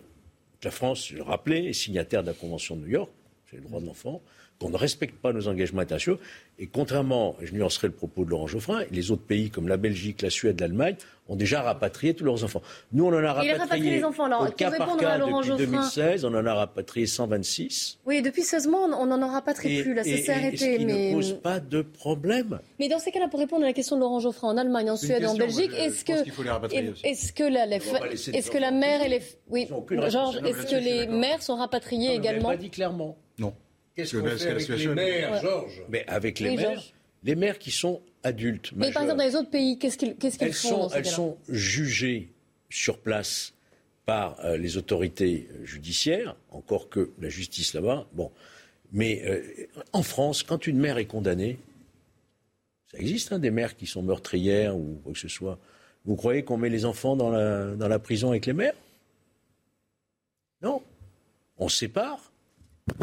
que la France, je le rappelais, est signataire de la Convention de New York, c'est le droit de l'enfant, qu'on ne respecte pas nos engagements internationaux. Et contrairement, je nuancerai le propos de Laurent Geoffrin, les autres pays comme la Belgique, la Suède, l'Allemagne ont déjà rapatrié tous leurs enfants. Nous, on en a Il a rapatrié, rapatrié les enfants. Alors, au pour cas par répondre cas à Laurent depuis Geoffrin- 2016, on en a rapatrié 126. Oui, depuis 16 mois, on n'en très Et, plus. Là, ça s'est et arrêté. ce qui mais... ne pose pas de problème. mais dans ces cas-là, pour répondre à la question de Laurent Geoffrin, en Allemagne, en Suède, en question, Belgique, moi, je- est-ce que, qu'il faut les rapatrier est- aussi. est-ce que la, est-ce que la mère et les, oui, Georges, est-ce que les mères sont rapatriées également pas dit clairement. Non. Qu'est-ce qu'on fait avec les Ouais. Georges? Mais avec les Oui, mères, Georges. les mères qui sont adultes, Mais par exemple, dans les autres pays, qu'est-ce qu'ils qu'est-ce qu'ils elles font sont, dans ces elles sont jugées sur place par euh, les autorités judiciaires, encore que la justice là-bas. Bon, mais euh, en France, quand une mère est condamnée, Ça existe, hein, des mères qui sont meurtrières ou quoi que ce soit. Vous croyez qu'on met les enfants dans la, dans la prison avec les mères? Non. On sépare.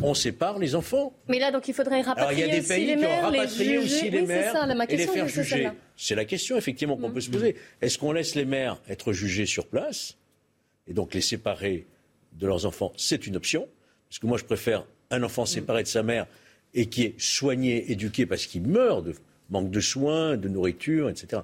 On sépare les enfants. Mais là, donc, il faudrait Alors, il y rapatrier a des aussi pays les qui ont mères, les rapatrié juger. aussi les oui, mères ça, et les faire juger. C'est la question, effectivement, qu'on peut se poser. Est-ce qu'on laisse les mères être jugées sur place et donc les séparer de leurs enfants? C'est une option. Parce que moi, je préfère un enfant séparé de sa mère et qui est soigné, éduqué parce qu'il meurt de manque de soins, de nourriture, etc.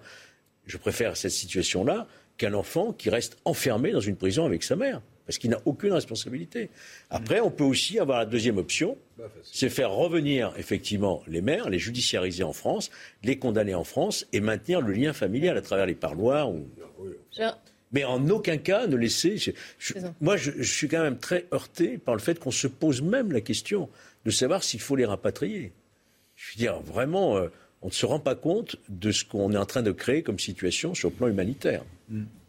Je préfère cette situation-là qu'un enfant qui reste enfermé dans une prison avec sa mère, parce qu'il n'a aucune responsabilité. Après, on peut aussi avoir la deuxième option, c'est faire revenir effectivement les mères, les judiciariser en France, les condamner en France et maintenir le lien familial à travers les parloirs. Ou... Mais en aucun cas ne laisser. je- je- moi, je, je suis quand même très heurté par le fait qu'on se pose même la question de savoir s'il faut les rapatrier. Je veux dire, vraiment, euh, on ne se rend pas compte de ce qu'on est en train de créer comme situation sur le plan humanitaire.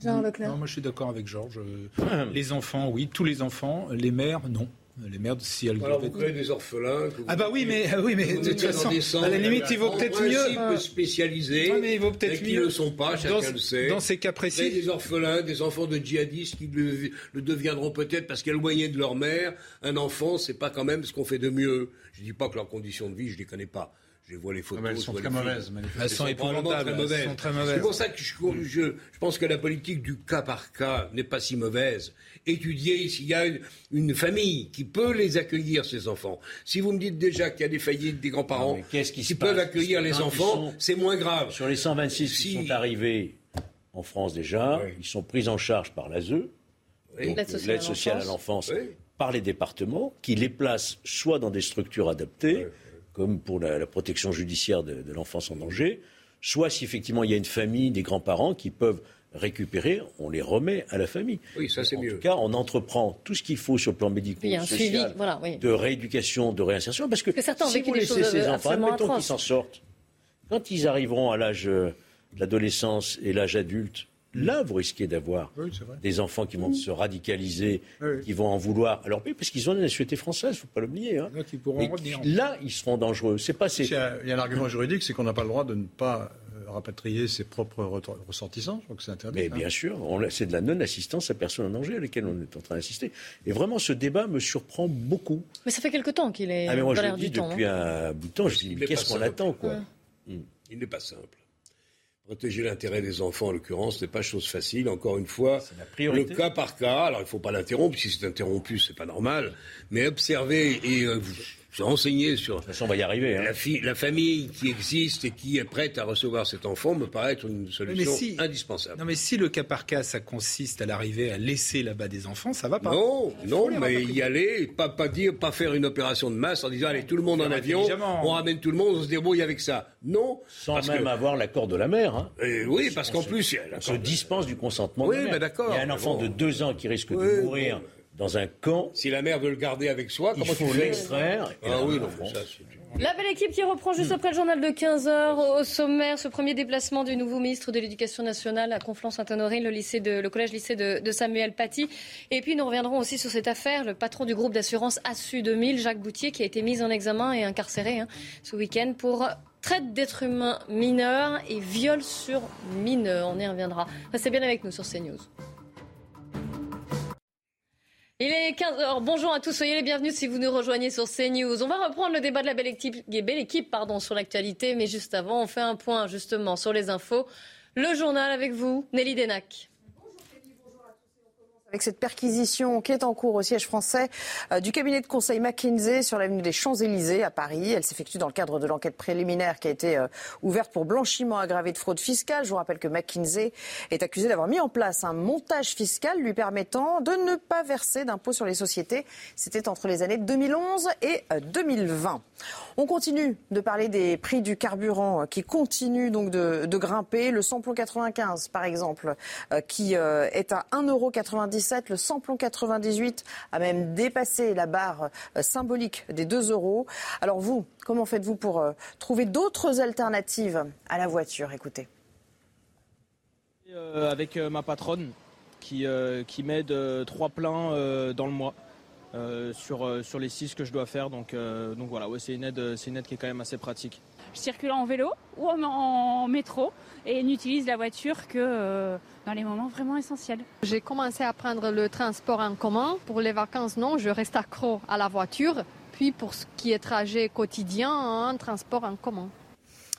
Jean Leclerc. Non, moi je suis d'accord avec Georges. Euh, Les enfants, oui, tous les enfants. Les mères, non. Les mères, si elles Alors doivent vous créez des orphelins. que vous- Ah bah oui, mais oui, mais vous de toute façon, à la limite, il vaut peut-être mieux. spécialisés. Mais il vaut peut-être mieux. ne le sont pas, chacun Dans- le sait. dans ces cas précis. Créer des orphelins, des enfants de djihadistes qui le, le deviendront peut-être parce qu'éloignés de leur mère, un enfant, c'est pas quand même ce qu'on fait de mieux. Je dis pas que leurs conditions de vie, je les connais pas. Je vois les photos. elles sont très mauvaises, manifestement. Elles sont épouvantables, très elles mauvaises. sont très mauvaises. C'est pour ça que je, je- je pense que la politique du cas par cas n'est pas si mauvaise. Étudier s'il y a une, une famille qui peut les accueillir, ces enfants. Si vous me dites déjà qu'il y a des faillites des grands-parents qu'est-ce qui qui se peuvent passe accueillir les enfants, c'est moins grave. Sur les 126 qui sont arrivés en France déjà, ils sont pris en charge par l'ASE, L'aide sociale à l'enfance, par les départements, qui les placent soit dans des structures adaptées, comme pour la, la protection judiciaire de, de l'enfance en danger, soit si effectivement il y a une famille, des grands-parents qui peuvent récupérer, on les remet à la famille. Oui, ça c'est en mieux. tout cas, on entreprend tout ce qu'il faut sur le plan médical, Puis il y a un suivi, voilà, oui. de rééducation, de réinsertion, parce que, Parce que certains ont si vécu vous laissez ces enfants, absolument admettons qu'ils s'en sortent, quand ils arriveront à l'âge euh, de l'adolescence et l'âge adulte, là, vous risquez d'avoir Oui, des enfants qui vont se radicaliser, Oui. qui vont en vouloir. Alors oui, parce qu'ils ont la nationalité française, faut pas l'oublier. Hein. là, ils seront dangereux. C'est pas Il y, a, il un argument juridique, c'est qu'on n'a pas le droit de ne pas euh, rapatrier ses propres re- ressortissants. Je crois que c'est interdit. Mais ça. bien sûr, c'est de la non-assistance à personne en danger à laquelle on est en train d'assister. Et vraiment, ce débat me surprend beaucoup. Mais ça fait quelque temps qu'il est Ah, mais moi, dans je l'air le dis du temps. depuis hein. un bout de temps. Je dis, Il mais qu'est-ce qu'on simple. attend, quoi Ouais. Il n'est pas simple. Protéger l'intérêt des enfants, en l'occurrence, n'est pas chose facile. Encore une fois, le cas par cas. Alors, il ne faut pas l'interrompre. Si c'est interrompu, c'est pas normal. Mais observer et euh, vous se renseigner sur De toute façon, on va y arriver. hein. la, fi- la famille qui existe et qui est prête à recevoir cet enfant me paraît être une solution si- indispensable. Non, mais si le cas par cas, ça consiste à l'arrivée à laisser là-bas des enfants, ça va pas. Non, non, mais y aller, pas, pas dire, pas faire une opération de masse en disant allez tout le monde en avion, on ramène tout le monde, on se débrouille avec ça. Non, Sans parce même que- avoir l'accord de la mère. hein. Euh, oui, parce qu'en plus, On se dispense du consentement Oui, de la mère. mais d'accord, Il y a un enfant bon. de deux ans qui risque Oui, de mourir dans un camp. si la mère veut le garder avec soi, Il comment tu faut l'extraire. Ah oui, non, ça, La belle équipe qui reprend juste après le journal de 15h au sommaire, ce premier déplacement du nouveau ministre de l'Éducation nationale à Conflans-Sainte-Honorine, le, lycée de- le collège-lycée de, de Samuel Paty. Et puis nous reviendrons aussi sur cette affaire, le patron du groupe d'assurance ASSU 2000, Jacques Boutier, qui a été mis en examen et incarcéré hein, ce week-end pour traite d'êtres humains mineurs et viol sur mineurs. On y reviendra. Restez bien avec nous sur CNews. Il est 15h. Bonjour à tous, soyez les bienvenus si vous nous rejoignez sur CNews. On va reprendre le débat de la belle équipe, pardon, sur l'actualité, mais juste avant, on fait un point justement sur les infos. Le journal avec vous, Nelly Denac. Avec cette perquisition qui est en cours au siège français euh, du cabinet de conseil McKinsey sur l'avenue des Champs-Élysées à Paris. Elle s'effectue dans le cadre de l'enquête préliminaire qui a été euh, ouverte pour blanchiment aggravé de fraude fiscale. Je vous rappelle que McKinsey est accusé d'avoir mis en place un montage fiscal lui permettant de ne pas verser d'impôts sur les sociétés. C'était entre les années 2011 et euh, 2020. On continue de parler des prix du carburant euh, qui continuent donc de, de grimper. Le samplon 95, par exemple, euh, qui euh, est à 1,97€. Le samplon 98 a même dépassé la barre euh, symbolique des 2 euros. Alors vous, comment faites-vous pour euh, trouver d'autres alternatives à la voiture? Écoutez. Euh, avec ma patronne qui, qui m'aide trois pleins dans le mois. Sur, sur les 6 que je dois faire. Donc, donc voilà, ouais, c'est une, aide, c'est une aide qui est quand même assez pratique. Je circule en vélo ou en, métro et n'utilise la voiture que dans les moments vraiment essentiels. J'ai commencé à prendre le transport en commun. Pour les vacances, non, je reste accro à la voiture. Puis pour ce qui est trajet quotidien, un transport en commun.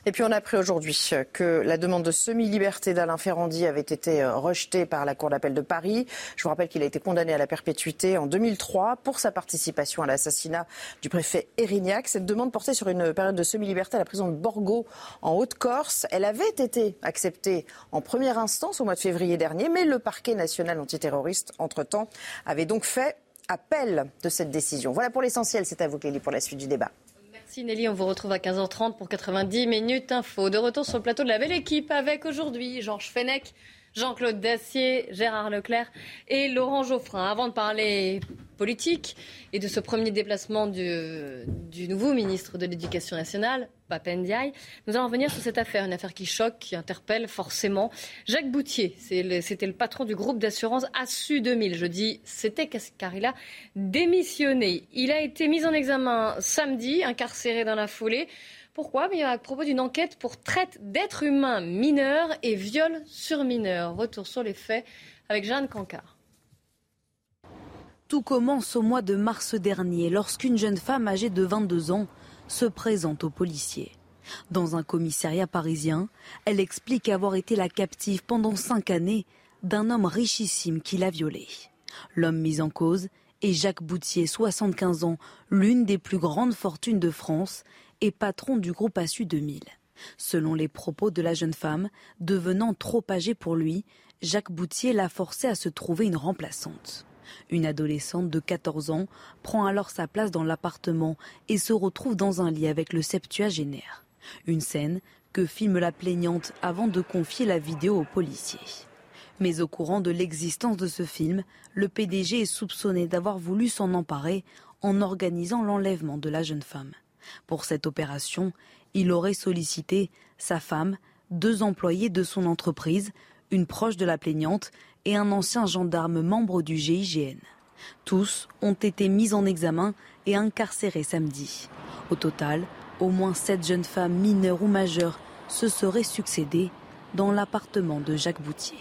Et puis on a appris aujourd'hui que la demande de semi-liberté d'Alain Ferrandi avait été euh, rejetée par la Cour d'appel de Paris. Je vous rappelle qu'il a été condamné à la perpétuité en 2003 pour sa participation à l'assassinat du préfet Erignac. Cette demande portait sur une période de semi-liberté à la prison de Borgo en Haute-Corse. Elle avait été acceptée en première instance au mois de février dernier, mais le parquet national antiterroriste, entre-temps, avait donc fait appel de cette décision. Voilà pour l'essentiel. C'est à vous, Clélie, pour la suite du débat. Merci Nelly, on vous retrouve à 15h30 pour 90 minutes info. De retour sur le plateau de la belle équipe avec aujourd'hui Georges Fenech, Jean-Claude Dacier, Gérard Leclerc et Laurent Geoffrin. Avant de parler politique et de ce premier déplacement du, nouveau ministre de l'Éducation nationale, Papendiaï, nous allons revenir sur cette affaire, une affaire qui choque, qui interpelle forcément. Jacques Boutier, c'était le patron du groupe d'assurance ASSU 2000. Je dis c'était car il a démissionné. Il a été mis en examen samedi, incarcéré dans la foulée. Pourquoi Mais à propos d'une enquête pour traite d'êtres humains mineurs et viol sur mineurs. Retour sur les faits avec Jeanne Cancard. Tout commence au mois de mars dernier lorsqu'une jeune femme âgée de 22 ans se présente aux policiers. Dans un commissariat parisien, elle explique avoir été la captive pendant cinq années d'un homme richissime qui l'a violée. L'homme mis en cause est Jacques Boutier, 75 ans, l'une des plus grandes fortunes de France et patron du groupe Assu 2000. Selon les propos de la jeune femme, devenant trop âgée pour lui, Jacques Boutier l'a forcé à se trouver une remplaçante. Une adolescente de 14 ans prend alors sa place dans l'appartement et se retrouve dans un lit avec le septuagénaire. Une scène que filme la plaignante avant de confier la vidéo aux policiers. Mais au courant de l'existence de ce film, le PDG est soupçonné d'avoir voulu s'en emparer en organisant l'enlèvement de la jeune femme. Pour cette opération, il aurait sollicité sa femme, deux employés de son entreprise, une proche de la plaignante et un ancien gendarme membre du GIGN. Tous ont été mis en examen et incarcérés samedi. Au total, au moins sept jeunes femmes mineures ou majeures se seraient succédées dans l'appartement de Jacques Boutier.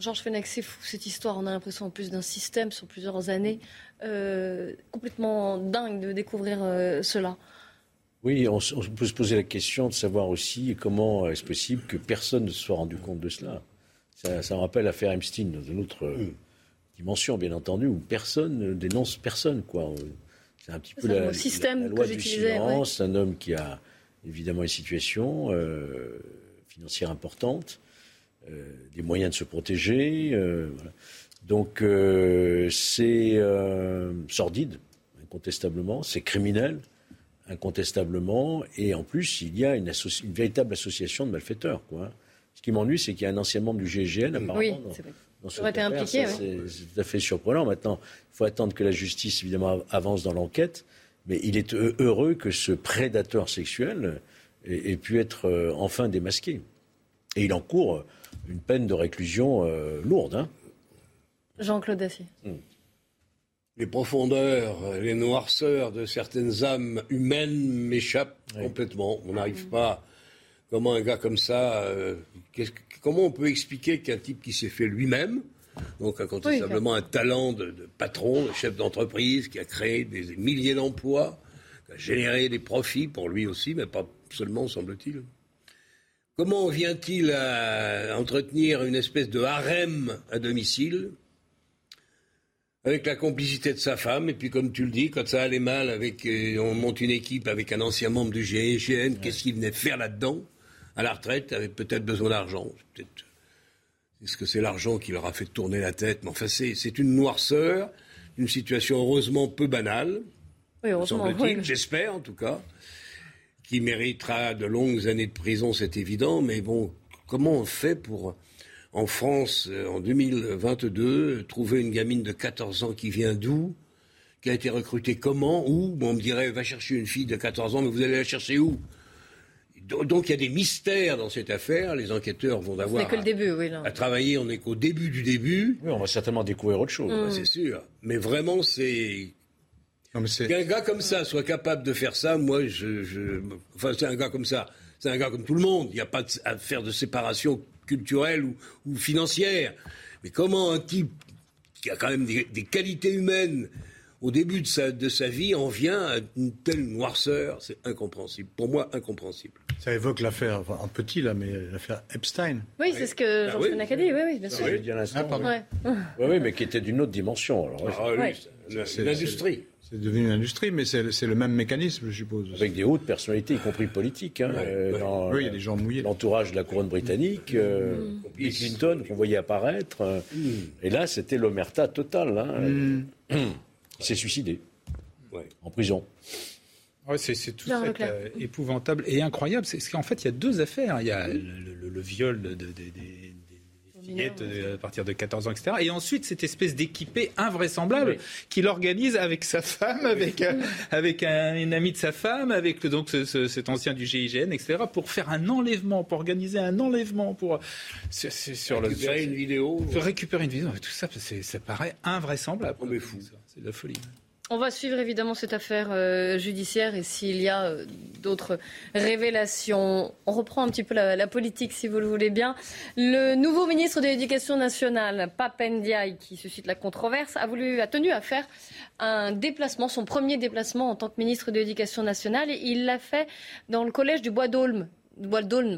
Georges Fenech, c'est fou cette histoire. On a l'impression en plus d'un système sur plusieurs années euh, complètement dingue de découvrir euh, cela. Oui, on, peut se poser la question de savoir aussi comment est-ce possible que personne ne se soit rendu compte de cela. Ça, ça me rappelle l'affaire Epstein dans une autre euh, mm. dimension, bien entendu, où personne ne dénonce personne. Quoi. C'est un petit peu la, système la, loi du silence. Un homme qui a évidemment une situation euh, financière importante, euh, des moyens de se protéger. Donc c'est sordide, incontestablement, c'est criminel incontestablement, et en plus, il y a une, une véritable association de malfaiteurs. Quoi. Ce qui m'ennuie, c'est qu'il y a un ancien membre du GIGN, apparemment. Oui, dans, dans été impliqué. C'est tout à fait surprenant. Maintenant, il faut attendre que la justice, évidemment, avance dans l'enquête. Mais il est heureux que ce prédateur sexuel ait, pu être euh, enfin démasqué. Et il encourt une peine de réclusion euh, lourde. Hein. Jean-Claude Dacier. Hmm. Les profondeurs, les noirceurs de certaines âmes humaines m'échappent complètement. On n'arrive pas Comment un gars comme ça, euh, comment on peut expliquer qu'un type qui s'est fait lui-même, donc incontestablement un talent de, patron, de chef d'entreprise, qui a créé des, milliers d'emplois, qui a généré des profits pour lui aussi, mais pas seulement, semble-t-il. Comment vient-il à entretenir une espèce de harem à domicile avec la complicité de sa femme, et puis comme tu le dis, quand ça allait mal, avec, euh, on monte une équipe avec un ancien membre du GIGN, qu'est-ce qu'il venait faire là-dedans à la retraite avait peut-être besoin d'argent. Est-ce que c'est l'argent qui leur a fait tourner la tête? Mais enfin, c'est une noirceur, une situation heureusement peu banale, oui, semble-t-il, j'espère en tout cas, qui méritera de longues années de prison, c'est évident, mais bon, comment on fait pour, en France, euh, en 2022, trouver une gamine de 14 ans qui vient d'où qui a été recrutée comment, où? Bon, On me dirait, va chercher une fille de 14 ans, mais vous allez la chercher où? Donc il y a des mystères dans cette affaire. Les enquêteurs vont avoir que le début, oui, à, travailler. On n'est qu'au début du début. Oui, on va certainement découvrir autre chose. C'est sûr. Mais vraiment, c'est Qu'un gars comme ça soit capable de faire ça, moi, je, je- enfin, c'est un gars comme ça. C'est un gars comme tout le monde. Il n'y a pas de- à faire de séparation culturelle ou, ou financière. Mais comment un type qui a quand même des, des qualités humaines au début de sa, de sa vie en vient à une telle noirceur C'est incompréhensible. Pour moi, incompréhensible. Ça évoque l'affaire, enfin, en petit là, mais l'affaire Epstein. Oui, c'est ce que Ah Georges oui. A dit, oui, oui, bien sûr. J'ai dit à l'instant. Ah, pardon. Ouais. Oui, oui, mais qui était d'une autre dimension. Alors, Ah, lui, l'industrie. C'est devenu une industrie, mais c'est le même mécanisme, je suppose. Avec des hautes personnalités, y compris politiques. hein, euh, dans, Oui, il y a des gens mouillés. L'entourage de la couronne britannique, euh, Bill Clinton, qu'on voyait apparaître. euh, Et là, c'était l'omerta totale. hein. Il s'est suicidé. En prison. Ouais, c'est tout Leclerc. euh, épouvantable et incroyable. C'est c'est qu'en fait, il y a deux affaires. Il y a le, le- le viol de, de- de- euh, à partir de 14 ans, etc. Et ensuite, cette espèce d'équipé invraisemblable qu'il organise avec sa femme, avec, euh, avec un, une amie de sa femme, avec donc ce- ce- cet ancien du GIGN, etc. pour faire un enlèvement, pour organiser un enlèvement, pour sur, sur- sur le Récupérer sur- une vidéo. Pour récupérer une vidéo, tout ça, ça paraît invraisemblable. On est fou. C'est de la folie. On va suivre évidemment cette affaire euh, judiciaire et s'il y a euh, d'autres révélations. On reprend un petit peu la, politique si vous le voulez bien. Le nouveau ministre de l'Éducation nationale, Pape Ndiaye, qui suscite la controverse, a, voulu, a tenu à faire un déplacement, son premier déplacement en tant que ministre de l'Éducation nationale. Et il l'a fait dans le collège du Bois d'Aulne.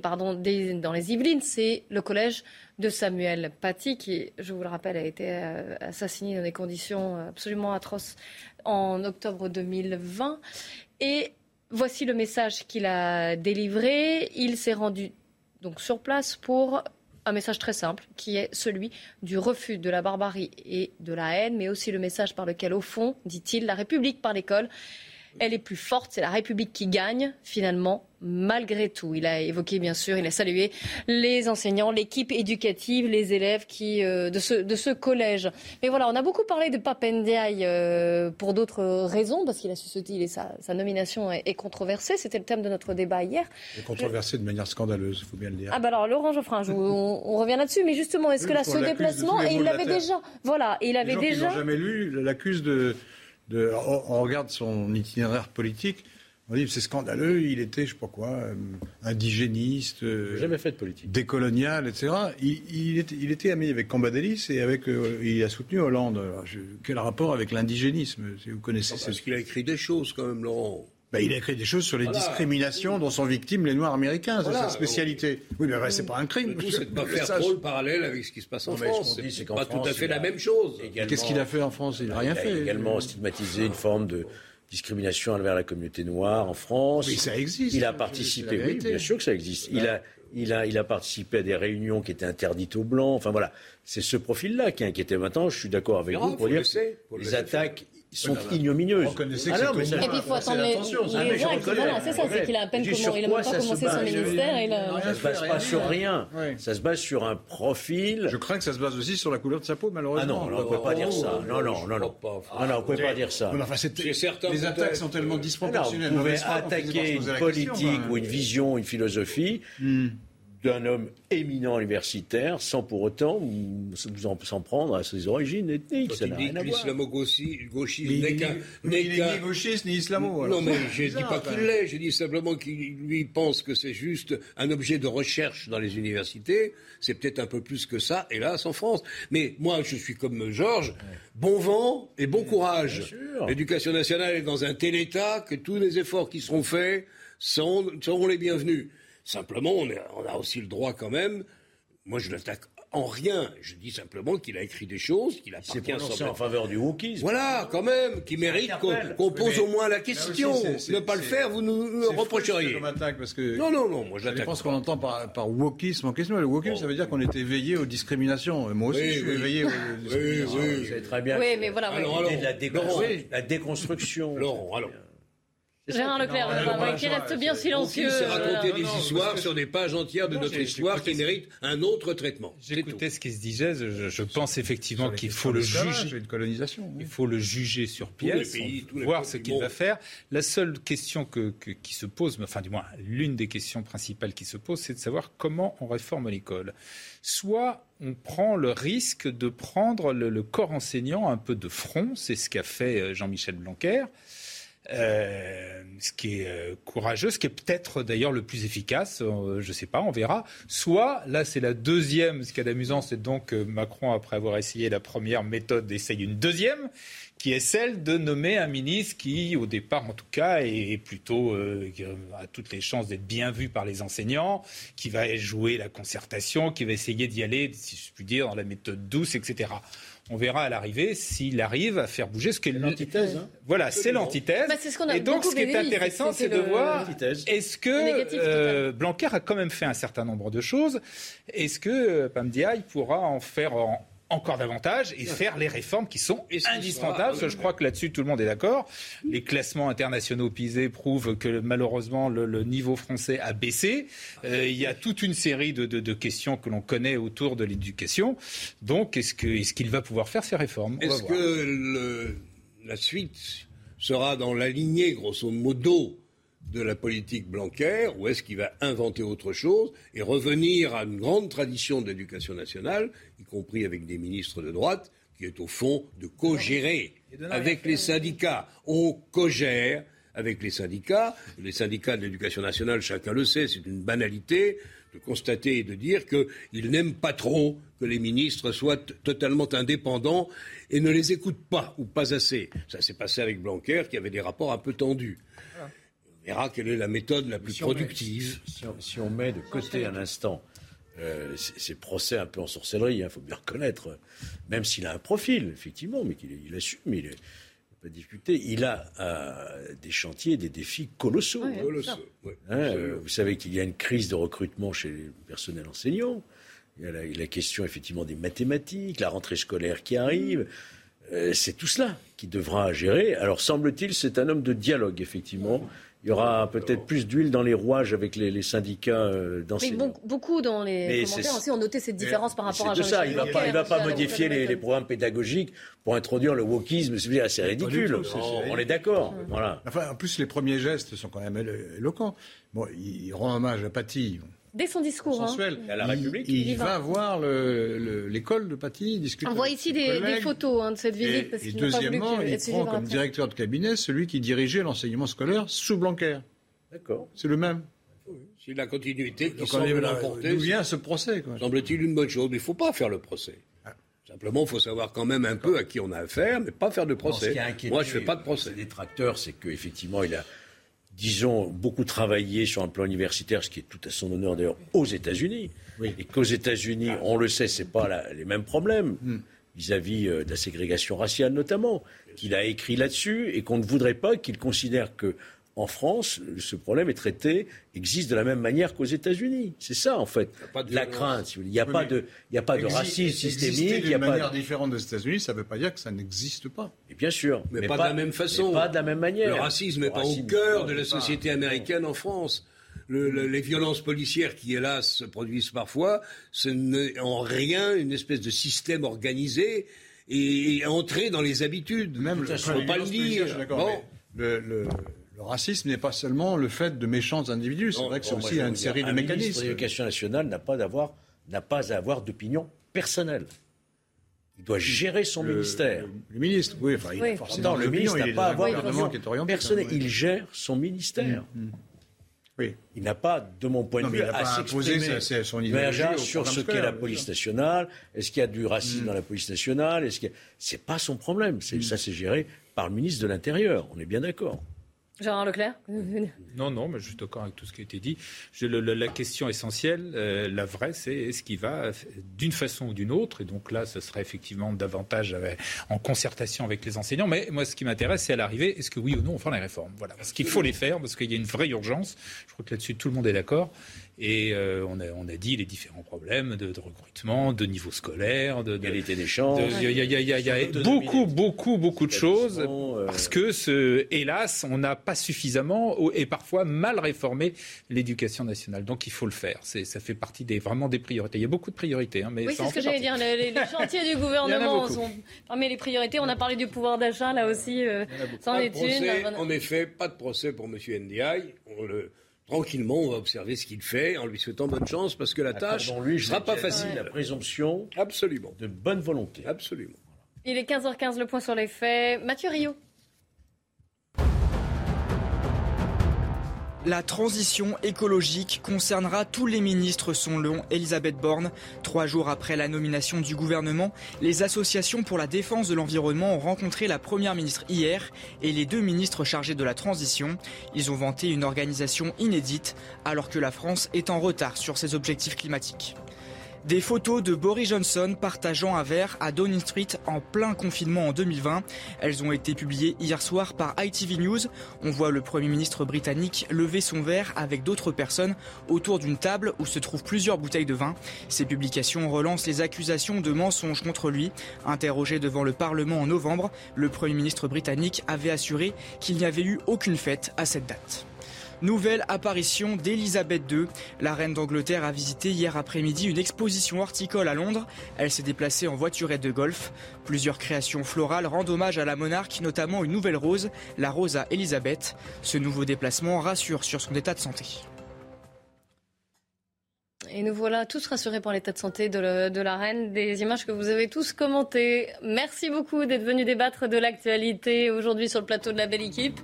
Pardon, dans les Yvelines, c'est le collège de Samuel Paty, qui, je vous le rappelle, a été euh, assassiné dans des conditions absolument atroces en octobre 2020. Et voici le message qu'il a délivré. Il s'est rendu donc sur place pour un message très simple, qui est celui du refus de la barbarie et de la haine, mais aussi le message par lequel, au fond, dit-il, la République par l'école, elle est plus forte, c'est la République qui gagne, finalement, malgré tout. Il a évoqué, bien sûr, il a salué les enseignants, l'équipe éducative, les élèves qui, euh, de, ce, de ce collège. Mais voilà, on a beaucoup parlé de Papendiaï euh, pour d'autres raisons, parce qu'il a suscité, sa, sa nomination est, est controversée. C'était le thème de notre débat hier. Et controversé de manière scandaleuse, il faut bien le dire. Ah bah alors Laurent Geoffrin, je on, on revient là-dessus, mais justement, est-ce Oui, que là, ce déplacement, et il la l'avait déjà, voilà, et il Les avait gens déjà. jamais lu l'accuse de, de- on regarde son itinéraire politique. On dit c'est scandaleux, il était, je sais pas quoi, euh, indigéniste, euh, Jamais fait de politique. décolonial, etc. Il, il était, il était ami avec Cambadélis et avec, euh, il a soutenu Hollande. Alors, je- quel rapport avec l'indigénisme Si vous connaissez Parce ce- qu'il a écrit des choses quand même, Laurent. Ben, il a écrit des choses sur les Voilà. discriminations dont sont victimes les Noirs américains. C'est Voilà. sa spécialité. Oui, mais ben, c'est pas un crime. Le tout, c'est de pas faire trop le parallèle avec ce qui se passe en Non, ce France. c'est qu'en pas tout à fait la a même chose. également- Qu'est-ce qu'il a fait en France? Il n'a rien il a fait. également stigmatisé une forme de discrimination envers la communauté noire en France. Oui, ça existe. Il a participé, oui, bien sûr que ça existe. Il a, il, a, il a participé à des réunions qui étaient interdites aux Blancs. Enfin voilà, c'est ce profil-là qui inquiétait. Maintenant, je suis d'accord avec vous pour dire le le les attaques sont Oui, ignominieuses. Ah non, mais. Et puis il faut attendre les, les Ah, gens. voilà, c'est ça, c'est qu'il a à peine comment, il a même pas commencé son ministère. et il a- Ça se base pas sur rien. Ça se base sur un profil. Je crains que ça se base aussi sur la couleur de sa peau, Ah malheureusement. non, non, on ne peut pas dire ça. Non, non, non, non. Ah non, on ne peut pas dire ça. Les attaques sont tellement Alors, disproportionnées. vous de pouvez attaquer une politique ou une vision, une philosophie d'un homme éminent universitaire sans pour autant vous vous en s'en prendre à ses origines ethniques. Ça il n'a dit rien que à voir. l'islamo-gauchisme n'est est qu'un... ni- n'est gauchiste ni islamo. alors. Non, mais je ne dis pas qu'il l'est, je dis simplement qu'il lui pense que c'est juste un objet de recherche dans les universités. C'est peut-être un peu plus que ça, hélas, en France. Mais moi, je suis comme Georges, bon vent et bon courage. sûr. L'éducation nationale est dans un tel état que tous les efforts qui seront faits sont- seront les bienvenus. Simplement, on, a aussi le droit quand même, moi je l'attaque en rien, je dis simplement qu'il a écrit des choses, qu'il C'est appartient sans- en faveur du wokisme. voilà, quand même, qui mérite qu'on pose Mais au moins la question. aussi, ne pas le faire, vous nous le reprocheriez. parce que Non, non, non, moi je l'attaque. dépend ce qu'on entend par, par wokisme en question. Le wokisme, ça veut dire qu'on est éveillé aux discriminations. Moi aussi, Oui, je suis oui. éveillé aux Oui, discriminations. oui. Vous savez très bien. Oui, mais voilà, l'idée oui. de la, la déconstruction. Laurent, alors. Gérard Leclerc, Non, qui reste bien silencieux. s'est raconté des histoires sur des pages entières de Non, notre histoire qui méritent un autre traitement. J'écoutais ce qui se disait. Je, je pense effectivement qu'il faut le juger. de colonisation. Il faut le juger sur pièce, pays, voir ce qu'il va faire. La seule question que- que- qui se pose, enfin du moins l'une des questions principales qui se pose, c'est de savoir comment on réforme l'école. Soit on prend le risque de prendre le, le corps enseignant un peu de front, c'est ce qu'a fait euh, Jean-Michel Blanquer. Euh, ce qui est euh, courageux, ce qui est peut-être d'ailleurs le plus efficace, euh, je ne sais pas, on verra. Soit, là c'est la deuxième, ce qui est amusant, c'est donc Macron, après avoir essayé la première méthode, essaye une deuxième, qui est celle de nommer un ministre qui, au départ en tout cas, est plutôt euh, qui a toutes les chances d'être bien vu par les enseignants, qui va jouer la concertation, qui va essayer d'y aller, si je puis dire, dans la méthode douce, etc. On verra à l'arrivée s'il arrive à faire bouger ce que l'antithèse. hein. Voilà, c'est l'antithèse. Bah, c'est ce qu'on a Et donc, ce qui est intéressant, c'est de le- voir est-ce que euh, Blanquer a quand même fait un certain nombre de choses Est-ce que euh, Pamdiaï pourra en faire en- encore davantage et faire les réformes qui sont indispensables sera- Je crois que là-dessus, tout le monde est d'accord. Les classements internationaux PISA prouvent que malheureusement, le, le niveau français a baissé. Euh, il y a toute une série de, de- de questions que l'on connaît autour de l'éducation. Donc, est-ce qu'il va pouvoir faire ces réformes? Est-ce que le- la suite sera dans la lignée, grosso modo, de la politique Blanquer, ou est-ce qu'il va inventer autre chose et revenir à une grande tradition de l'éducation nationale, y compris avec des ministres de droite, qui est au fond de co-gérer avec les syndicats. On co-gère avec les syndicats. Les syndicats de l'éducation nationale, chacun le sait, c'est une banalité de constater et de dire qu'ils n'aiment pas trop que les ministres soient totalement indépendants et ne les écoutent pas ou pas assez. Ça s'est passé avec Blanquer qui avait des rapports un peu tendus. On verra quelle est la méthode la plus Si on met- productive. Si on, si on met de côté un instant euh, ces procès un peu en sorcellerie, il faut bien reconnaître, même s'il a un profil, effectivement, mais qu'il il assume, il est pas discuté, il a euh, des chantiers, des défis colossaux. Ouais, Colossaux, ça. ouais, Hein, euh, vous savez qu'il y a une crise de recrutement chez les personnels enseignants. Il y a la, la question effectivement des mathématiques, la rentrée scolaire qui arrive. Euh, c'est tout cela qui devra gérer. Alors semble-t-il, c'est un homme de dialogue, effectivement. Il y aura peut-être plus d'huile dans les rouages avec les, les syndicats euh, Mais d'enseignants. bon- beaucoup dans les Mais commentaires aussi ont noté cette différence par rapport à de ça, il va pas, Blanquer, il va pas modifier les, programmes pédagogiques pour introduire le wokisme. C'est ridicule. tout, on, est d'accord. Voilà. Enfin, en plus, les premiers gestes sont quand même élo- éloquents. Bon, il, il rend hommage à Paty, Dès son discours. hein. sensuel. À la Il- République. Il, Il va. va voir le- le- l'école de Paty, il discute. On voit ici des, photos hein, de cette visite Et, parce et qu'il n'a pas voulu deuxièmement, que- il prend comme directeur de cabinet celui qui dirigeait l'enseignement scolaire sous Blanquer. D'accord. C'est le même. C'est la continuité qui Donc on semble l'emporter. D'où vient ce procès Semble-t-il une bonne chose, mais il ne faut pas faire le procès. Ah. Simplement, il faut savoir quand même un peu à qui on a affaire, mais pas faire de Non, ce procès. qui a inquiété, Moi, je ne fais pas de procès. Les détracteurs, c'est qu'effectivement, il a, disons, beaucoup travaillé sur un plan universitaire, ce qui est tout à son honneur d'ailleurs, aux États-Unis. Et qu'aux États-Unis, on le sait, c'est pas la- les mêmes problèmes vis-à-vis euh, de la ségrégation raciale notamment, qu'il a écrit là-dessus et qu'on ne voudrait pas qu'il considère que en France, ce problème est traité, existe de la même manière qu'aux États-Unis. C'est ça, en fait, pas de la crainte. si vous voulez. Il n'y a, Oui, pas de, il y a pas de racisme systémique. Il d'une y a pas manière différente des États-Unis, ça ne veut pas dire que ça n'existe pas. Et bien sûr, Mais, pas, de la même façon. pas de la même manière. Le racisme n'est Le pas racisme, au cœur de la société américaine en France. Le- le- les violences policières qui, hélas, se produisent parfois, ce n'est en rien une espèce de système organisé et, et entré dans les habitudes. Même enfin, faut pas le dire. je suis d'accord, Bon. mais le, le- racisme n'est pas seulement le fait de méchants individus. C'est vrai que c'est aussi une série de mécanismes. de l'Éducation nationale n'a pas d'avoir, n'a pas à avoir d'opinion personnelle. Il doit gérer son Le- ministère. Le, le ministre, oui, enfin, il Oui. forcément Non, le ministre n'a pas à avoir d'opinion personnelle. Il gère son ministère. Oui. Il n'a pas, de mon point Non, de vue, il n'a à s'exprimer sur ce qu'est scolaire, la police nationale. Est-ce qu'il y a du racisme dans la police nationale? Est-ce a- C'est pas son problème. C'est Ça, c'est géré par le ministre de l'Intérieur. On est bien d'accord. Gérard Leclerc Non, non, mais je suis d'accord avec tout ce qui a été dit. La question essentielle, euh, la vraie, c'est est-ce qu'il va, euh, d'une façon ou d'une autre, et donc là, ce serait effectivement davantage avec- en concertation avec les enseignants, mais moi, ce qui m'intéresse, c'est à l'arrivée, est-ce que oui ou non on fera les réformes? Voilà, parce qu'il faut les faire, parce qu'il y a une vraie urgence. Je crois que là-dessus, tout le monde est d'accord. Et euh, on, a, on a dit les différents problèmes de, de recrutement, de niveau scolaire, de, de qualité des champs. Il y a, y a, y a, y a beaucoup, beaucoup, beaucoup de choses parce que, ce, hélas, on n'a pas suffisamment et parfois mal réformé l'éducation nationale. Donc il faut le faire. C'est, ça fait partie des, vraiment des priorités. Il y a beaucoup de priorités. Hein, mais oui, c'est ce que j'allais dire. Les, les, chantiers du gouvernement sont parmi les priorités. On a parlé du pouvoir d'achat là aussi. Euh, c'en est une. En effet, pas de procès pour M. Ndiaye. On le tranquillement, on va observer ce qu'il fait en lui souhaitant bonne chance parce que la tâche ne sera pas facile. La présomption Absolument. de bonne volonté. Absolument. Il est 15h15, le point sur les faits. Mathieu Rio. La transition écologique concernera tous les ministres, selon Elisabeth Borne. Trois jours après la nomination du gouvernement, les associations pour la défense de l'environnement ont rencontré la première ministre hier et les deux ministres chargés de la transition. Ils ont vanté une organisation inédite alors que la France est en retard sur ses objectifs climatiques. Des photos de Boris Johnson partageant un verre à Downing Street en plein confinement en 2020. Elles ont été publiées hier soir par ITV News. On voit le Premier ministre britannique lever son verre avec d'autres personnes autour d'une table où se trouvent plusieurs bouteilles de vin. Ces publications relancent les accusations de mensonges contre lui. Interrogé devant le Parlement en novembre, le Premier ministre britannique avait assuré qu'il n'y avait eu aucune fête à cette date. Nouvelle apparition d'Elisabeth II. La reine d'Angleterre a visité hier après-midi une exposition horticole à Londres. Elle s'est déplacée en voiturette de golf. Plusieurs créations florales rendent hommage à la monarque, notamment une nouvelle rose, la rose à Elisabeth. Ce nouveau déplacement rassure sur son état de santé. Et nous voilà tous rassurés par l'état de santé de, le, la reine, des images que vous avez tous commentées. Merci beaucoup d'être venus débattre de l'actualité aujourd'hui sur le plateau de la belle équipe.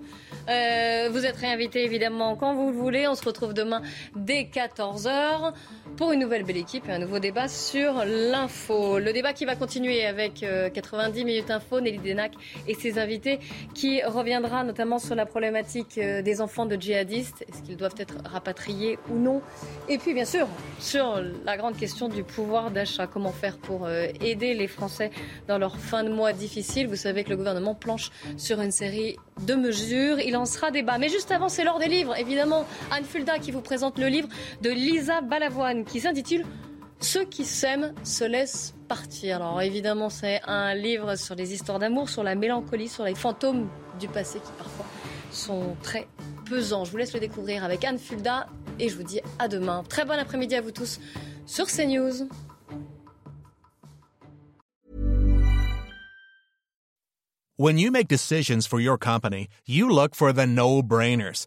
Euh, vous êtes réinvité évidemment quand vous le voulez. On se retrouve demain dès 14h pour une nouvelle belle équipe et un nouveau débat sur l'info. Le débat qui va continuer avec 90 euh, minutes info, Nelly Denac et ses invités qui reviendra notamment sur la problématique euh, des enfants de djihadistes. Est-ce qu'ils doivent être rapatriés ou non? Et puis bien sûr sur la grande question du pouvoir d'achat. Comment faire pour aider les Français dans leur fin de mois difficile? Vous savez que le gouvernement planche sur une série de mesures. Il en sera débat. Mais juste avant, c'est l'heure des livres. Évidemment, Anne Fulda qui vous présente le livre de Lisa Balavoine qui s'intitule Ceux qui s'aiment se laissent partir. Alors évidemment, c'est un livre sur les histoires d'amour, sur la mélancolie, sur les fantômes du passé qui parfois sont très pesants. Je vous laisse le découvrir avec Anne Fulda et je vous dis à demain. Très bon après-midi à vous tous sur CNews. When you make decisions for your company, you look for the no-brainers.